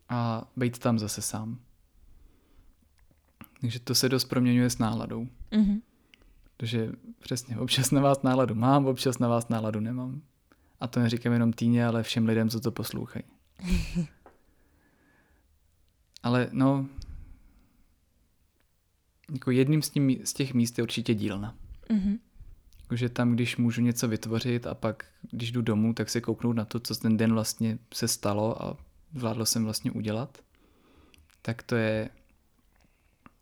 a být tam zase sám. Takže to se dost proměňuje s náladou. Mhm. Protože přesně, občas na vás náladu mám, občas na vás náladu nemám. A to neříkám jenom týně, ale všem lidem, co to poslouchají. ale no, jako jedním z, tím, z těch míst je určitě dílna. Mhm. Jakože tam, když můžu něco vytvořit a pak, když jdu domů, tak se kouknout na to, co ten den vlastně se stalo a zvládl jsem vlastně udělat, tak to je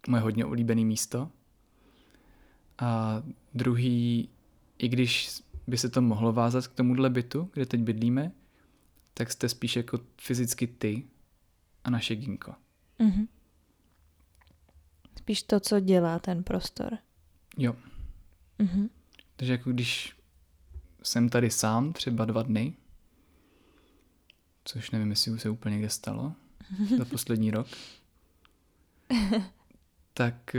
moje hodně oblíbené místo. A druhý, i když by se to mohlo vázat k tomuhle bytu, kde teď bydlíme, tak jste spíš jako fyzicky ty a naše ginko. Mhm. Spíš to, co dělá ten prostor. Jo. Mhm. Takže jako když jsem tady sám třeba dva dny, což nevím, jestli už se úplně někde stalo za poslední rok, tak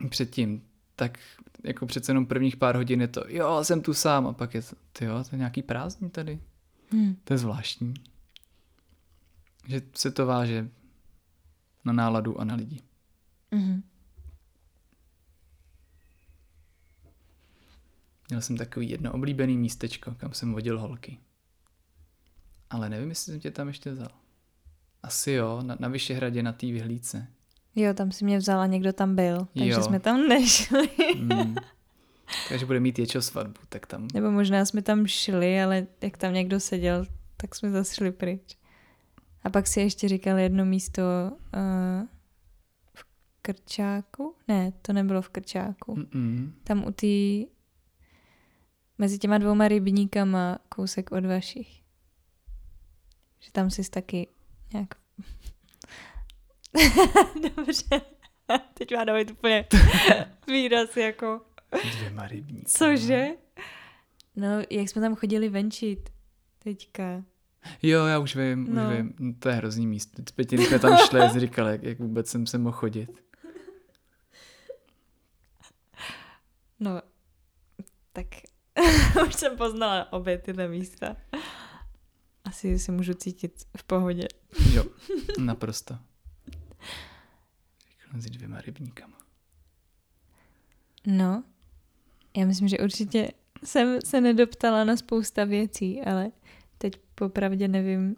uh, předtím, tak jako přece jenom prvních pár hodin je to, jo, jsem tu sám a pak je to, ty jo, to je nějaký prázdný tady. Hm. To je zvláštní. Že se to váže na náladu a na lidi. Mhm. Měl jsem takový jedno oblíbený místečko, kam jsem vodil holky. Ale nevím, jestli jsem tě tam ještě vzal. Asi jo, na, na Vyšehradě na té vyhlídce. Jo, tam si mě vzala, někdo tam byl, takže Jo. jsme tam nešli. Mm. Takže bude mít ječo svatbu, tak tam. Nebo možná jsme tam šli, ale jak tam někdo seděl, tak jsme zase šli pryč. A pak si ještě říkal jedno místo uh, v Krčáku? Ne, to nebylo v Krčáku. Mm-mm. Tam u té mezi těma dvouma rybníkama kousek od vašich. Že tam jsi taky nějak... Dobře. Teď má dávat úplně výraz jako... Dvěma rybníky. Cože? No, jak jsme tam chodili venčit teďka. Jo, já už vím, No. už vím. No, To je hrozný místo. Teď když jsme tam šli, říkal, jak, jak vůbec jsem se mohl chodit. No, tak už jsem poznala obě tyhle místa. Asi se můžu cítit v pohodě. Jo, naprosto. Mezi dvěma rybníkama. No, já myslím, že určitě jsem se nedoptala na spousta věcí, ale teď popravdě nevím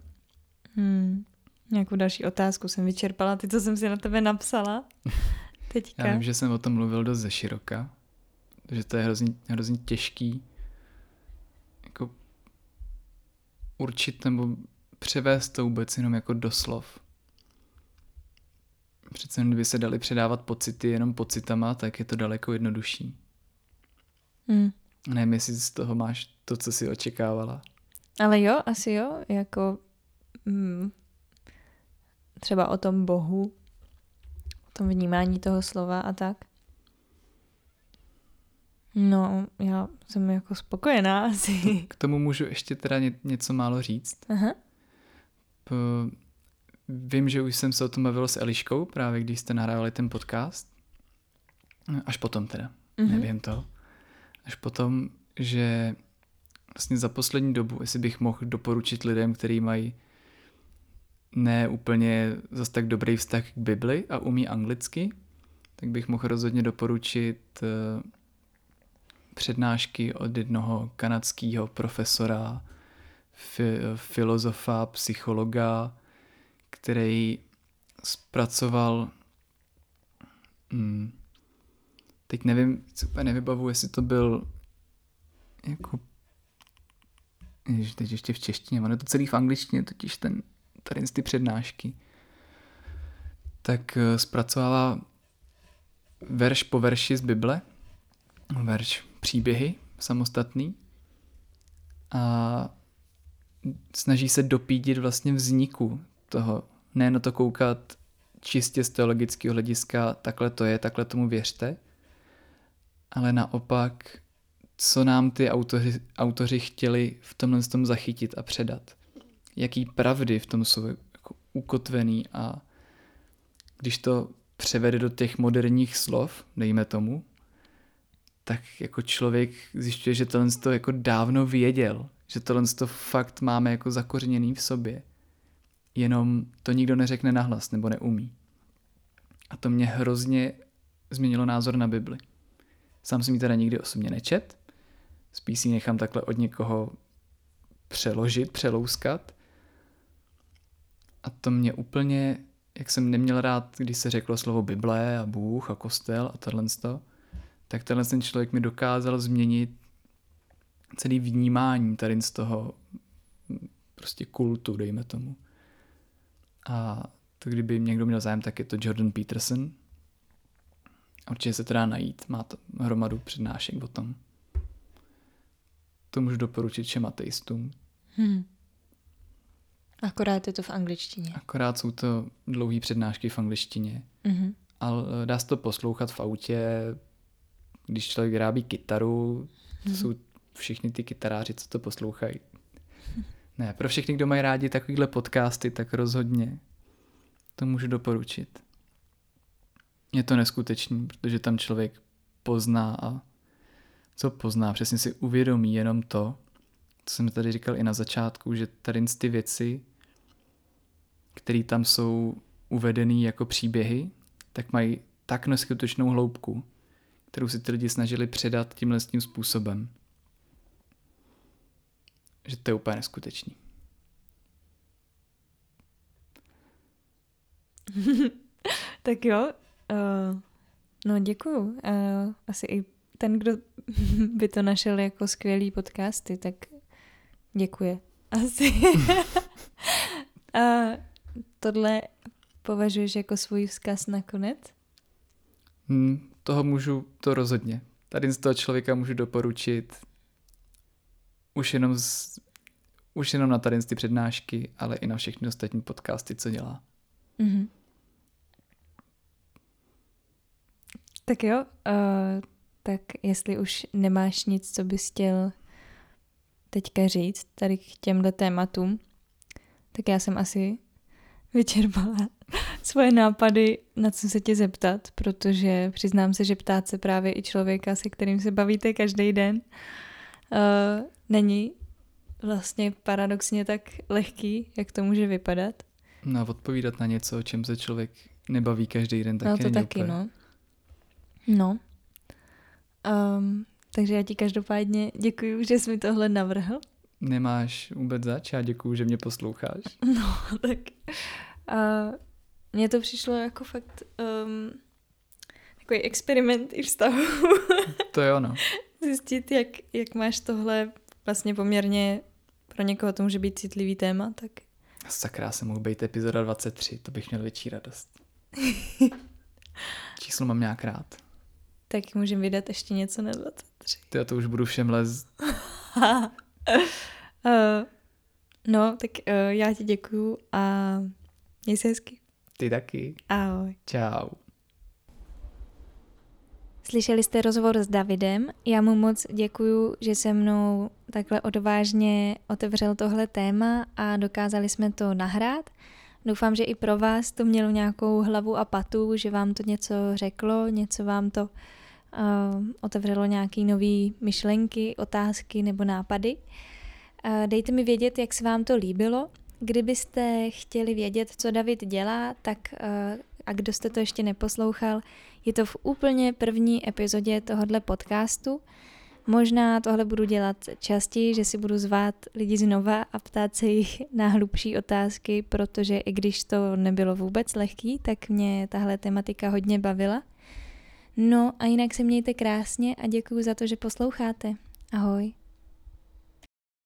hmm, nějakou další otázku. Jsem vyčerpala ty, co jsem si na tebe napsala teďka. Já vím, že jsem o tom mluvil dost ze široka, že to je hrozně, hrozně těžký jako určit nebo převést to vůbec jenom jako doslov. Přece kdyby se dali předávat pocity jenom pocitama, tak je to daleko jednodušší. Hmm. Nevím, jestli z toho máš to, co si očekávala. Ale jo, asi jo, jako hmm, třeba o tom Bohu, o tom vnímání toho slova a tak. No, já jsem jako spokojená asi. K tomu můžu ještě teda ně, něco málo říct. Aha. P- vím, že už jsem se o tom bavil s Eliškou, právě když jste nahrávali ten podcast. Až potom teda, Mhm. nevím to. Až potom, že vlastně za poslední dobu, jestli bych mohl doporučit lidem, kteří mají ne úplně zase tak dobrý vztah k Bibli a umí anglicky, tak bych mohl rozhodně doporučit eh, přednášky od jednoho kanadského profesora, fi- filozofa, psychologa, který zpracoval hmm, teď nevím, super nevybavu, jestli to byl jako Ježiš, teď ještě v češtině, ono je to celý v angličtině, totiž ten, tady ty přednášky. Tak eh, zpracovává verš po verši z Bible, verš příběhy samostatný a snaží se dopídit vlastně vzniku toho, ne na to koukat čistě z teologického hlediska, takhle to je, takhle tomu věřte, ale naopak, co nám ty autoři, autoři chtěli v tomhle tom zachytit a předat. Jaký pravdy v tom jsou jako ukotvený a když to převede do těch moderních slov, dejme tomu, tak jako člověk zjišťuje, že tohle to jako dávno věděl, že tohle to fakt máme jako zakořeněný v sobě. Jenom to nikdo neřekne nahlas nebo neumí. A to mě hrozně změnilo názor na Bibli. Sám jsem ji teda nikdy osobně nečet, spíš si nechám takhle od někoho přeložit, přelouskat. A to mě úplně, jak jsem neměl rád, když se řeklo slovo Bible a Bůh a kostel a tohle, tak tenhle ten člověk mi dokázal změnit celý vnímání tady z toho prostě kultu, dejme tomu. A to kdyby někdo měl zájem, tak je to Jordan Peterson. Určitě se to dá najít, má to hromadu přednášek o tom. To můžu doporučit všem ateistům. Hmm. Akorát je to v angličtině. Akorát jsou to dlouhé přednášky v angličtině. Mm-hmm. Ale dá se to poslouchat v autě, když člověk vyrábí kytaru, mm-hmm. jsou všichni ty kytaráři, co to poslouchají. Ne, pro všechny, kdo mají rádi takovýhle podcasty, tak rozhodně to můžu doporučit. Je to neskutečný, protože tam člověk pozná a co pozná, přesně si uvědomí jenom to, co jsem tady říkal i na začátku, že tady ty věci, které tam jsou uvedený jako příběhy, tak mají tak neskutečnou hloubku, kterou si ty lidi snažili předat tímhle tím způsobem. Že to je úplně neskutečný. tak jo, uh, no děkuju. Uh, asi i ten, kdo by to našel jako skvělý podcasty, tak děkuje. Asi. A tohle považuješ jako svůj vzkaz nakonec? Hmm, toho můžu, to rozhodně. Tady z toho člověka můžu doporučit už jenom, z, už jenom na tady ty přednášky, ale i na všechny ostatní podcasty, co dělá. Mm-hmm. Tak jo, uh, tak jestli už nemáš nic, co bys chtěl teďka říct tady k těmhle tématům, tak já jsem asi vyčerpala svoje nápady, na co se tě zeptat, protože přiznám se, že ptát se právě i člověka, se kterým se bavíte každý den, uh, není vlastně paradoxně tak lehký, jak to může vypadat. No odpovídat na něco, o čem se člověk nebaví každý den, tak no, to taky, úplně. no. No. Um, takže já ti každopádně děkuji, že jsi mi tohle navrhl. Nemáš vůbec zač, já děkuji, že mě posloucháš. No, tak uh, mně to přišlo jako fakt um, takový experiment i vztahu. to jo, no. Zjistit, jak, jak máš tohle vlastně poměrně pro někoho to může být citlivý téma, tak... Sakra, se mohl být epizoda 23, to bych měl větší radost. Číslo mám nějak rád. Tak můžeme vydat ještě něco na 23. Ty já to už budu všem lez. uh, no, tak uh, já ti děkuju a měj se hezky. Ty taky. Ahoj. Čau. Slyšeli jste rozhovor s Davidem. Já mu moc děkuju, že se mnou takhle odvážně otevřel tohle téma a dokázali jsme to nahrát. Doufám, že i pro vás to mělo nějakou hlavu a patu, že vám to něco řeklo, něco vám to uh, otevřelo nějaké nové myšlenky, otázky nebo nápady. Uh, dejte mi vědět, jak se vám to líbilo. Kdybyste chtěli vědět, co David dělá, tak uh, a kdo jste to ještě neposlouchal, je to v úplně první epizodě tohohle podcastu. Možná tohle budu dělat častěji, že si budu zvát lidi znova a ptát se jich na hlubší otázky, protože i když to nebylo vůbec lehký, tak mě tahle tematika hodně bavila. No a jinak se mějte krásně a děkuji za to, že posloucháte. Ahoj.